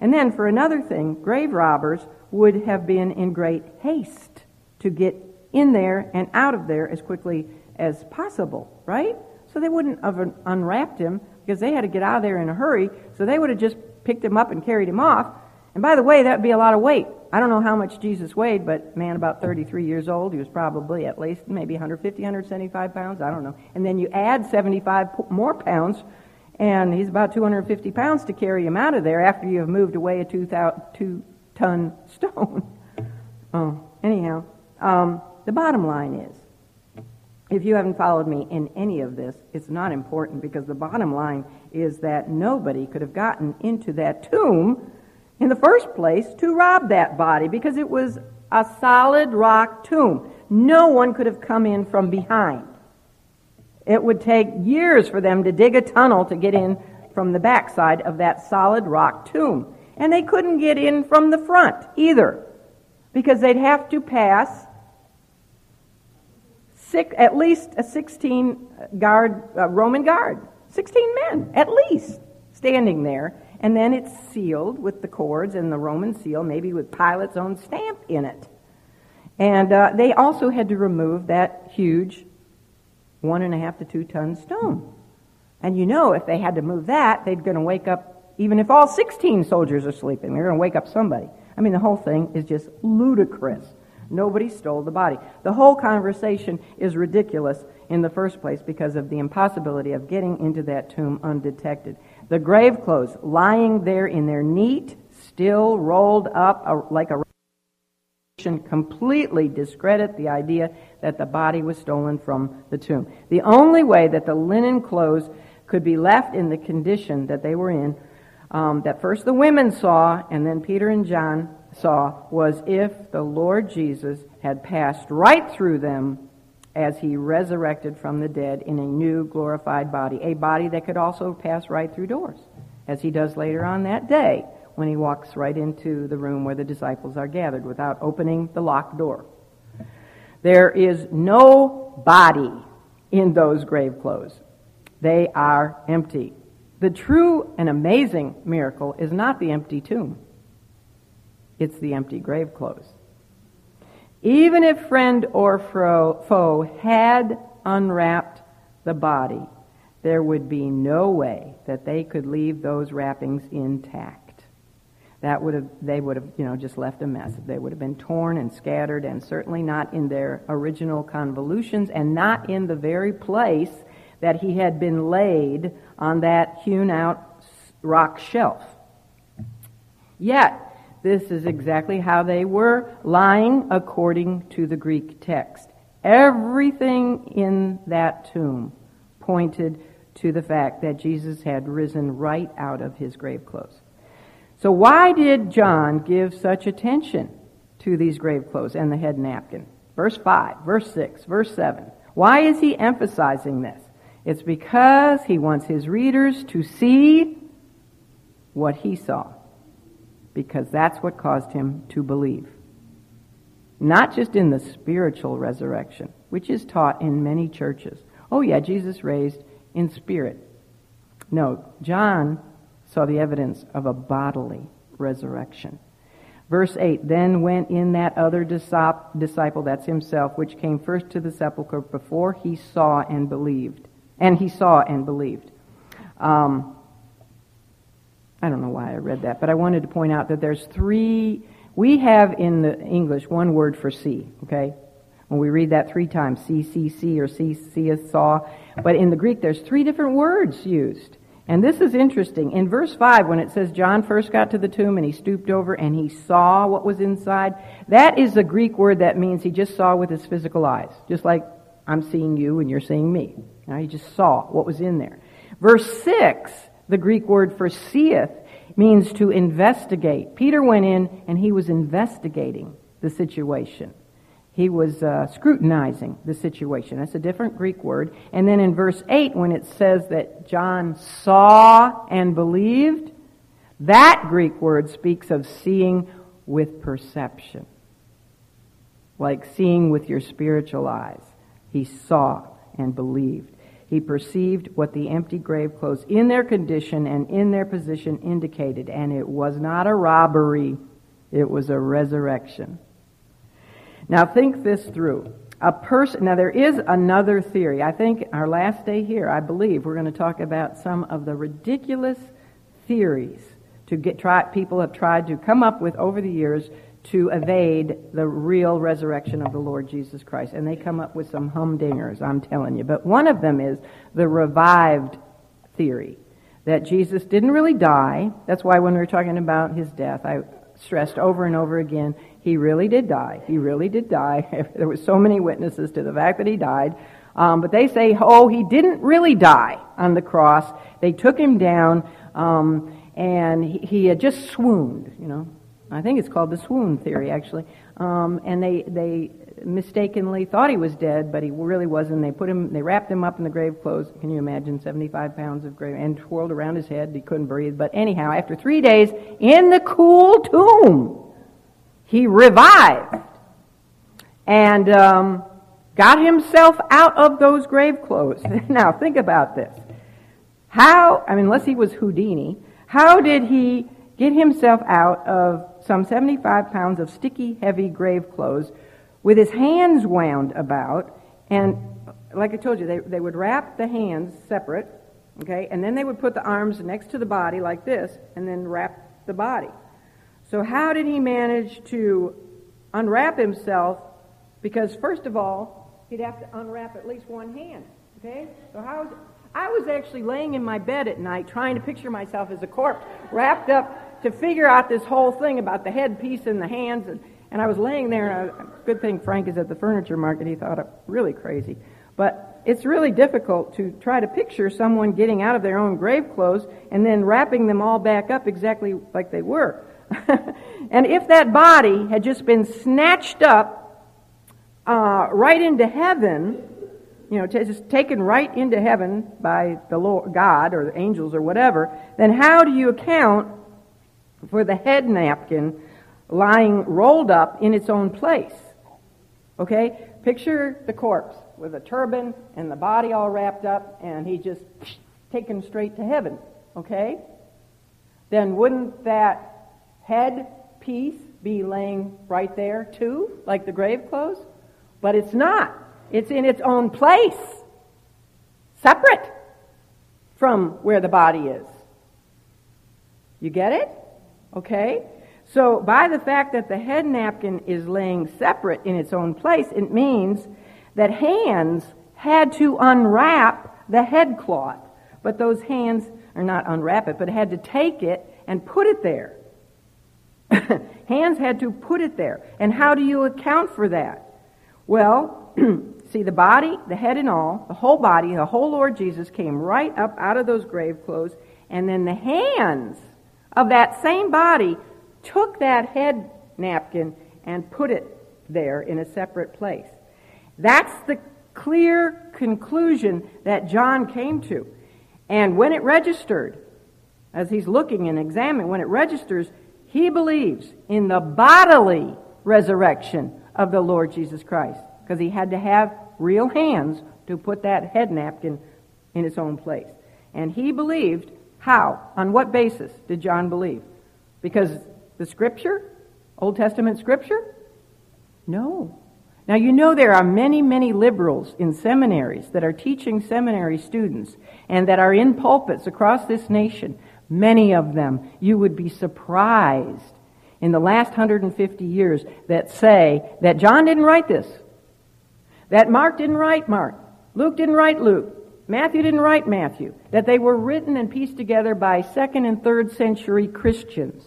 And then, for another thing, grave robbers would have been in great haste to get in there and out of there as quickly as possible, right? So they wouldn't have unwrapped him because they had to get out of there in a hurry, so they would have just picked him up and carried him off. And by the way, that would be a lot of weight. I don't know how much Jesus weighed, but man, about 33 years old, he was probably at least maybe 150, 175 pounds. I don't know. And then you add 75 more pounds, and he's about 250 pounds to carry him out of there after you have moved away a two, two ton stone. *laughs* oh, anyhow, um, the bottom line is if you haven't followed me in any of this, it's not important because the bottom line is that nobody could have gotten into that tomb in the first place to rob that body because it was a solid rock tomb. No one could have come in from behind. It would take years for them to dig a tunnel to get in from the backside of that solid rock tomb. And they couldn't get in from the front either because they'd have to pass six, at least a 16 guard, Roman guard. 16 men, at least, standing there and then it's sealed with the cords and the Roman seal, maybe with Pilate's own stamp in it. And uh, they also had to remove that huge one and a half to two ton stone. And you know, if they had to move that, they're going to wake up, even if all 16 soldiers are sleeping, they're going to wake up somebody. I mean, the whole thing is just ludicrous. Nobody stole the body. The whole conversation is ridiculous in the first place because of the impossibility of getting into that tomb undetected. The grave clothes lying there in their neat, still rolled up uh, like a completely discredit the idea that the body was stolen from the tomb. The only way that the linen clothes could be left in the condition that they were in, um, that first the women saw and then Peter and John saw, was if the Lord Jesus had passed right through them as he resurrected from the dead in a new glorified body, a body that could also pass right through doors, as he does later on that day when he walks right into the room where the disciples are gathered without opening the locked door. There is no body in those grave clothes. They are empty. The true and amazing miracle is not the empty tomb. It's the empty grave clothes. Even if friend or foe had unwrapped the body, there would be no way that they could leave those wrappings intact. That would have, they would have, you know, just left a mess. They would have been torn and scattered and certainly not in their original convolutions and not in the very place that he had been laid on that hewn out rock shelf. Yet, this is exactly how they were lying according to the Greek text. Everything in that tomb pointed to the fact that Jesus had risen right out of his grave clothes. So why did John give such attention to these grave clothes and the head napkin? Verse 5, verse 6, verse 7. Why is he emphasizing this? It's because he wants his readers to see what he saw because that's what caused him to believe. Not just in the spiritual resurrection, which is taught in many churches. Oh, yeah, Jesus raised in spirit. No, John saw the evidence of a bodily resurrection. Verse 8 Then went in that other disciple, that's himself, which came first to the sepulchre before he saw and believed. And he saw and believed. Um, I don't know why I read that, but I wanted to point out that there's three, we have in the English one word for see, okay? When we read that three times, see, see, see, or see, see, saw. But in the Greek, there's three different words used. And this is interesting. In verse 5, when it says John first got to the tomb and he stooped over and he saw what was inside, that is a Greek word that means he just saw with his physical eyes. Just like I'm seeing you and you're seeing me. Now he just saw what was in there. Verse 6 the Greek word for seeth means to investigate. Peter went in and he was investigating the situation. he was uh, scrutinizing the situation. That's a different Greek word. And then in verse 8, when it says that John saw and believed, that Greek word speaks of seeing with perception. Like seeing with your spiritual eyes. He saw and believed. He perceived what the empty grave clothes in their condition and in their position indicated, and it was not a robbery, it was a resurrection. Now think this through. A person, now there is another theory. I think our last day here, I believe, we're going to talk about some of the ridiculous theories to get try, people have tried to come up with over the years to evade the real resurrection of the Lord Jesus Christ. And they come up with some humdingers, I'm telling you. But one of them is the revived theory that Jesus didn't really die. That's why when we were talking about his death, I stressed over and over again he really did die. He really did die. *laughs* there were so many witnesses to the fact that he died. Um, but they say, oh, he didn't really die on the cross. They took him down, um, and he, he, had just swooned. You know, I think it's called the swoon theory, actually. Um, and they they mistakenly thought he was dead, but he really wasn't. They put him, they wrapped him up in the grave clothes. Can you imagine? 75 pounds of grave and twirled around his head. He couldn't breathe. But anyhow, after three days in the cool tomb he revived and um, got himself out of those grave clothes. *laughs* now, think about this. How, I mean, unless he was Houdini, how did he get himself out of some 75 pounds of sticky, heavy grave clothes with his hands wound about? And like I told you, they, they would wrap the hands separate, okay, and then they would put the arms next to the body like this, and then wrap the body. So, how did he manage to unwrap himself? Because, first of all, he'd have to unwrap at least one hand. Okay? So, how was, I was actually laying in my bed at night trying to picture myself as a corpse, wrapped up to figure out this whole thing about the headpiece and the hands. And, and I was laying there, and I, good thing Frank is at the furniture market. He thought it really crazy. But it's really difficult to try to picture someone getting out of their own grave clothes and then wrapping them all back up exactly like they were. *laughs* and if that body had just been snatched up uh, right into heaven, you know, just taken right into heaven by the Lord, God or the angels or whatever, then how do you account for the head napkin lying rolled up in its own place? Okay? Picture the corpse with a turban and the body all wrapped up, and he just taken straight to heaven. Okay? Then wouldn't that head piece be laying right there too, like the grave clothes? But it's not. It's in its own place, separate from where the body is. You get it? Okay? So, by the fact that the head napkin is laying separate in its own place, it means that hands had to unwrap the head cloth. But those hands are not unwrap it, but had to take it and put it there. *laughs* Hands had to put it there. And how do you account for that? Well, *clears throat* see, the body, the head and all, the whole body, the whole Lord Jesus came right up out of those grave clothes, and then the hands of that same body took that head napkin and put it there in a separate place. That's the clear conclusion that John came to. And when it registered, as he's looking and examining, when it registers, he believes in the bodily resurrection of the Lord Jesus Christ because he had to have real hands to put that head napkin in its own place. And he believed how? On what basis did John believe? Because the scripture? Old Testament scripture? No. Now you know there are many, many liberals in seminaries that are teaching seminary students and that are in pulpits across this nation Many of them, you would be surprised in the last 150 years that say that John didn't write this, that Mark didn't write Mark, Luke didn't write Luke, Matthew didn't write Matthew, that they were written and pieced together by second and third century Christians.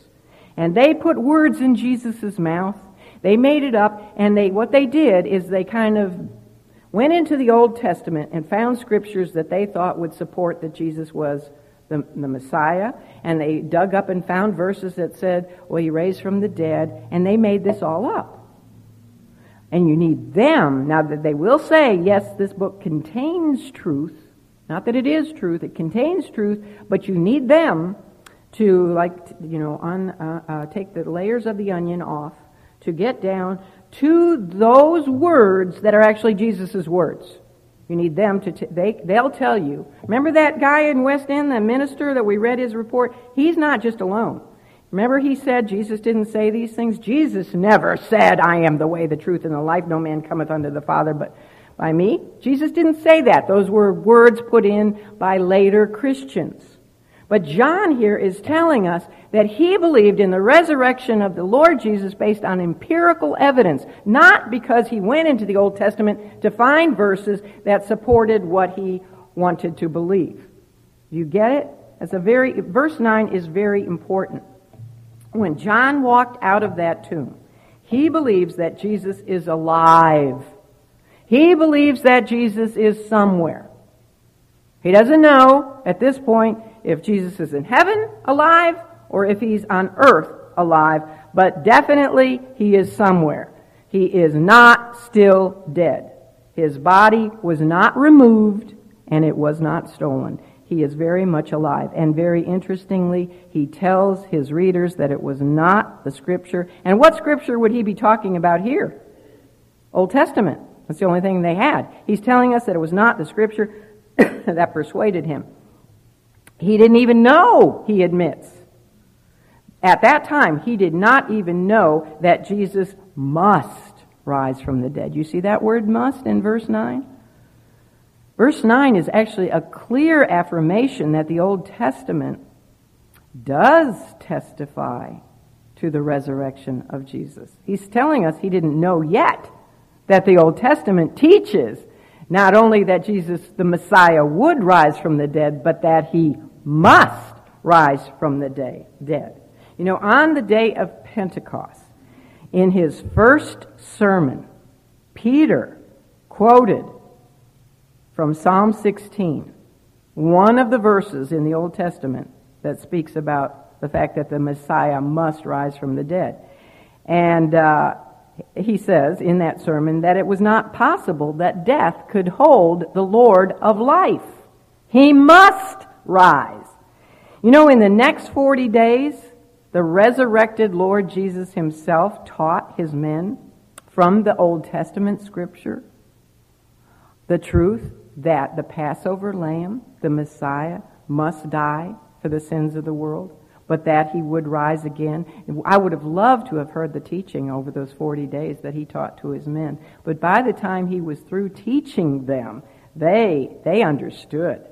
And they put words in Jesus' mouth. They made it up, and they, what they did is they kind of went into the Old Testament and found scriptures that they thought would support that Jesus was the, the Messiah, and they dug up and found verses that said, well, he raised from the dead, and they made this all up. And you need them. Now that they will say, yes, this book contains truth. Not that it is truth, it contains truth, but you need them to, like, you know, on, uh, uh, take the layers of the onion off to get down to those words that are actually Jesus' words. You need them to, t- they, they'll tell you. Remember that guy in West End, the minister that we read his report? He's not just alone. Remember he said Jesus didn't say these things? Jesus never said, I am the way, the truth, and the life. No man cometh unto the Father but by me. Jesus didn't say that. Those were words put in by later Christians. But John here is telling us that he believed in the resurrection of the Lord Jesus based on empirical evidence, not because he went into the Old Testament to find verses that supported what he wanted to believe. You get it? That's a very, verse 9 is very important. When John walked out of that tomb, he believes that Jesus is alive. He believes that Jesus is somewhere. He doesn't know at this point if Jesus is in heaven alive or if he's on earth alive, but definitely he is somewhere. He is not still dead. His body was not removed and it was not stolen. He is very much alive. And very interestingly, he tells his readers that it was not the scripture. And what scripture would he be talking about here? Old Testament. That's the only thing they had. He's telling us that it was not the scripture *coughs* that persuaded him. He didn't even know, he admits. At that time, he did not even know that Jesus must rise from the dead. You see that word must in verse 9? Verse 9 is actually a clear affirmation that the Old Testament does testify to the resurrection of Jesus. He's telling us he didn't know yet that the Old Testament teaches not only that Jesus, the Messiah, would rise from the dead, but that he must rise from the day, dead. You know, on the day of Pentecost, in his first sermon, Peter quoted from Psalm 16, one of the verses in the Old Testament that speaks about the fact that the Messiah must rise from the dead. And uh, he says in that sermon that it was not possible that death could hold the Lord of life. He must rise. You know, in the next 40 days, the resurrected Lord Jesus himself taught his men from the Old Testament scripture the truth that the Passover lamb, the Messiah, must die for the sins of the world, but that he would rise again. I would have loved to have heard the teaching over those 40 days that he taught to his men. But by the time he was through teaching them, they, they understood.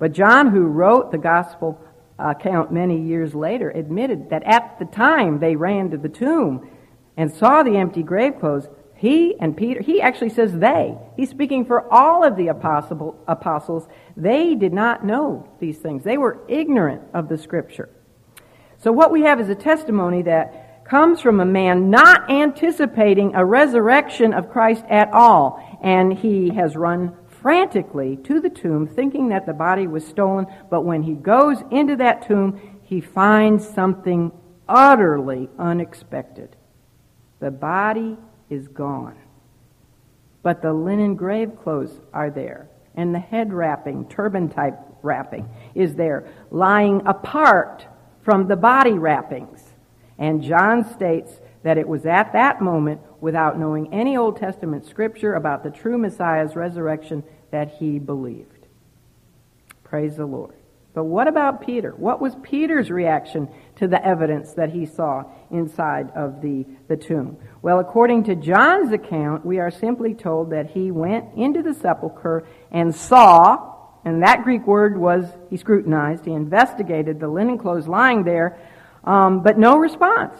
But John, who wrote the gospel account many years later, admitted that at the time they ran to the tomb and saw the empty grave clothes, he and Peter, he actually says they. He's speaking for all of the apostle, apostles. They did not know these things. They were ignorant of the scripture. So what we have is a testimony that comes from a man not anticipating a resurrection of Christ at all. And he has run frantically to the tomb thinking that the body was stolen. But when he goes into that tomb, he finds something utterly unexpected. The body is gone. But the linen grave clothes are there, and the head wrapping, turban type wrapping, is there, lying apart from the body wrappings. And John states that it was at that moment, without knowing any Old Testament scripture about the true Messiah's resurrection, that he believed. Praise the Lord. But what about Peter? What was Peter's reaction to the evidence that he saw inside of the, the tomb? Well, according to John's account, we are simply told that he went into the sepulchre and saw, and that Greek word was, he scrutinized, he investigated the linen clothes lying there, um, but no response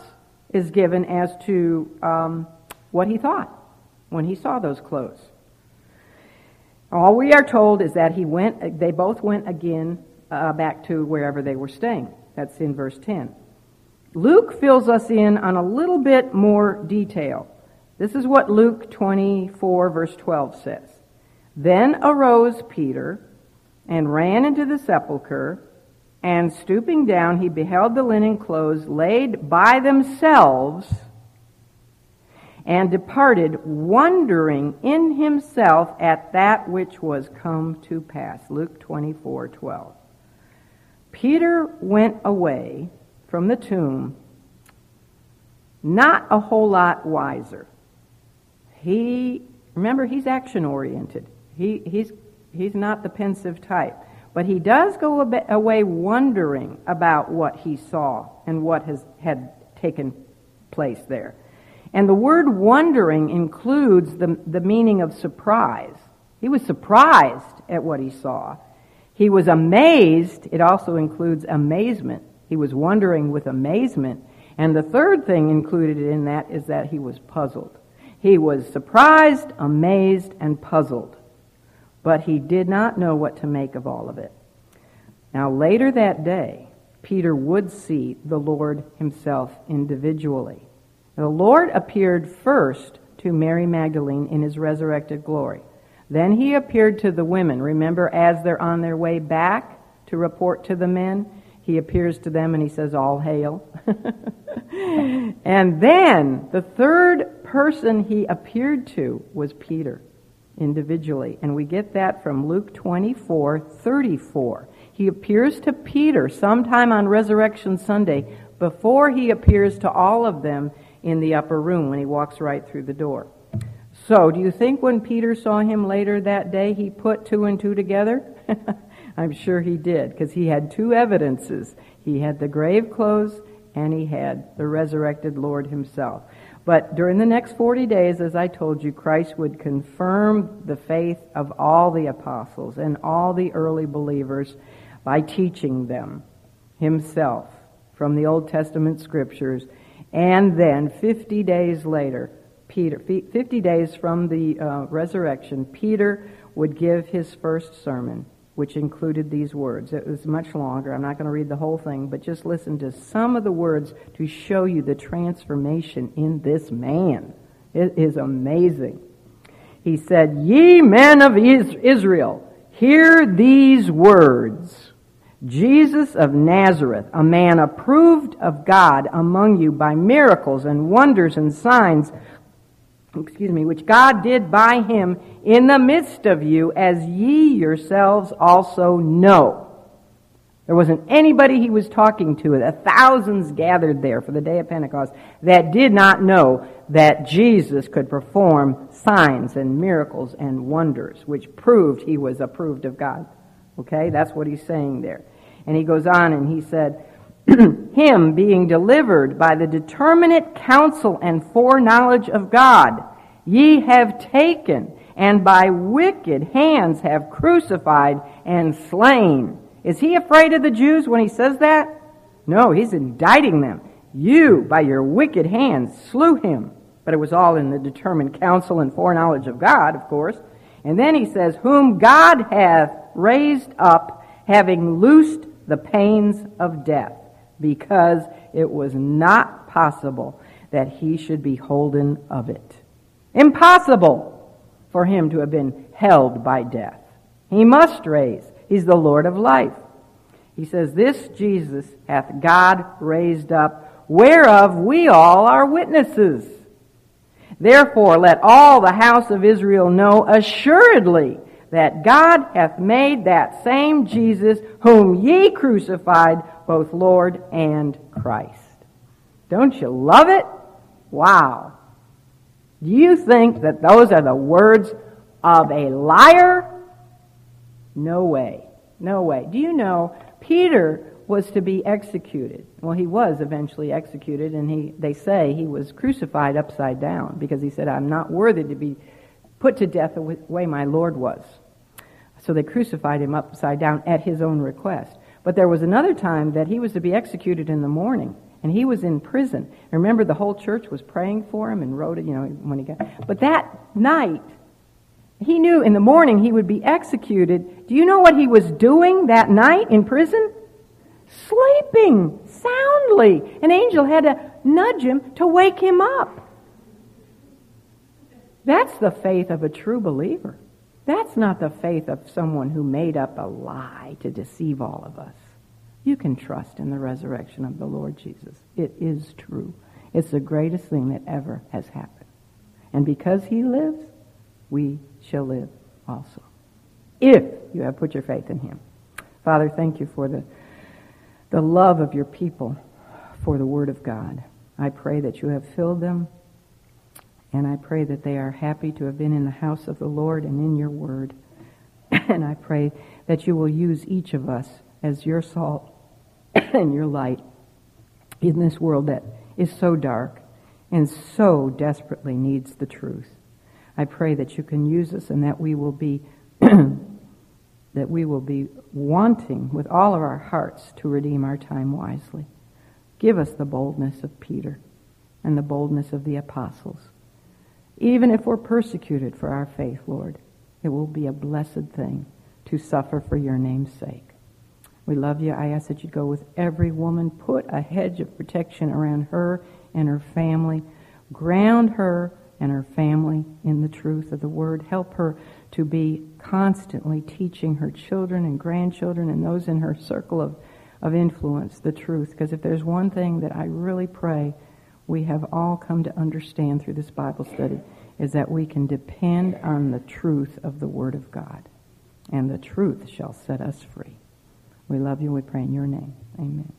is given as to um, what he thought when he saw those clothes. All we are told is that he went, they both went again uh, back to wherever they were staying. That's in verse 10. Luke fills us in on a little bit more detail. This is what Luke 24, verse 12 says. Then arose Peter and ran into the sepulchre, and stooping down, he beheld the linen clothes laid by themselves, and departed, wondering in himself at that which was come to pass. Luke 24 12. Peter went away from the tomb not a whole lot wiser. He, remember, he's action oriented. He, he's, he's not the pensive type. But he does go away wondering about what he saw and what has, had taken place there. And the word wondering includes the, the meaning of surprise. He was surprised at what he saw. He was amazed. It also includes amazement. He was wondering with amazement. And the third thing included in that is that he was puzzled. He was surprised, amazed, and puzzled. But he did not know what to make of all of it. Now, later that day, Peter would see the Lord himself individually. The Lord appeared first to Mary Magdalene in his resurrected glory. Then he appeared to the women. Remember, as they're on their way back to report to the men, he appears to them and he says, All hail. *laughs* and then the third person he appeared to was Peter individually. And we get that from Luke 24 34. He appears to Peter sometime on Resurrection Sunday before he appears to all of them in the upper room when he walks right through the door. So, do you think when Peter saw him later that day, he put two and two together? *laughs* I'm sure he did, because he had two evidences. He had the grave clothes and he had the resurrected Lord himself. But during the next 40 days, as I told you, Christ would confirm the faith of all the apostles and all the early believers by teaching them himself from the Old Testament scriptures. And then 50 days later, Peter, 50 days from the uh, resurrection, Peter would give his first sermon, which included these words. It was much longer. I'm not going to read the whole thing, but just listen to some of the words to show you the transformation in this man. It is amazing. He said, Ye men of Israel, hear these words. Jesus of Nazareth, a man approved of God among you by miracles and wonders and signs excuse me, which God did by him in the midst of you, as ye yourselves also know. There wasn't anybody he was talking to, the thousands gathered there for the day of Pentecost, that did not know that Jesus could perform signs and miracles and wonders, which proved he was approved of God. Okay, that's what he's saying there. And he goes on and he said, *clears throat* him being delivered by the determinate counsel and foreknowledge of God, ye have taken, and by wicked hands have crucified and slain. Is he afraid of the Jews when he says that? No, he's indicting them. You, by your wicked hands, slew him. But it was all in the determined counsel and foreknowledge of God, of course. And then he says, Whom God hath raised up, having loosed the pains of death because it was not possible that he should be holden of it. Impossible for him to have been held by death. He must raise. He's the Lord of life. He says, This Jesus hath God raised up, whereof we all are witnesses. Therefore, let all the house of Israel know assuredly that God hath made that same Jesus whom ye crucified both Lord and Christ. Don't you love it? Wow. Do you think that those are the words of a liar? No way. No way. Do you know Peter was to be executed? Well, he was eventually executed, and he, they say he was crucified upside down because he said, I'm not worthy to be put to death the way my Lord was. So they crucified him upside down at his own request. But there was another time that he was to be executed in the morning, and he was in prison. Remember, the whole church was praying for him and wrote it, you know, when he got. But that night, he knew in the morning he would be executed. Do you know what he was doing that night in prison? Sleeping soundly. An angel had to nudge him to wake him up. That's the faith of a true believer. That's not the faith of someone who made up a lie to deceive all of us. You can trust in the resurrection of the Lord Jesus. It is true. It's the greatest thing that ever has happened. And because he lives, we shall live also. If you have put your faith in him. Father, thank you for the, the love of your people for the Word of God. I pray that you have filled them, and I pray that they are happy to have been in the house of the Lord and in your Word. *laughs* and I pray that you will use each of us as your salt *clears throat* and your light in this world that is so dark and so desperately needs the truth. I pray that you can use us and that we will be *clears throat* that we will be wanting with all of our hearts to redeem our time wisely. Give us the boldness of Peter and the boldness of the apostles. Even if we're persecuted for our faith, Lord, it will be a blessed thing to suffer for your name's sake. We love you. I ask that you go with every woman. Put a hedge of protection around her and her family. Ground her and her family in the truth of the word. Help her to be constantly teaching her children and grandchildren and those in her circle of, of influence the truth. Because if there's one thing that I really pray we have all come to understand through this Bible study, is that we can depend on the truth of the Word of God. And the truth shall set us free. We love you. We pray in your name. Amen.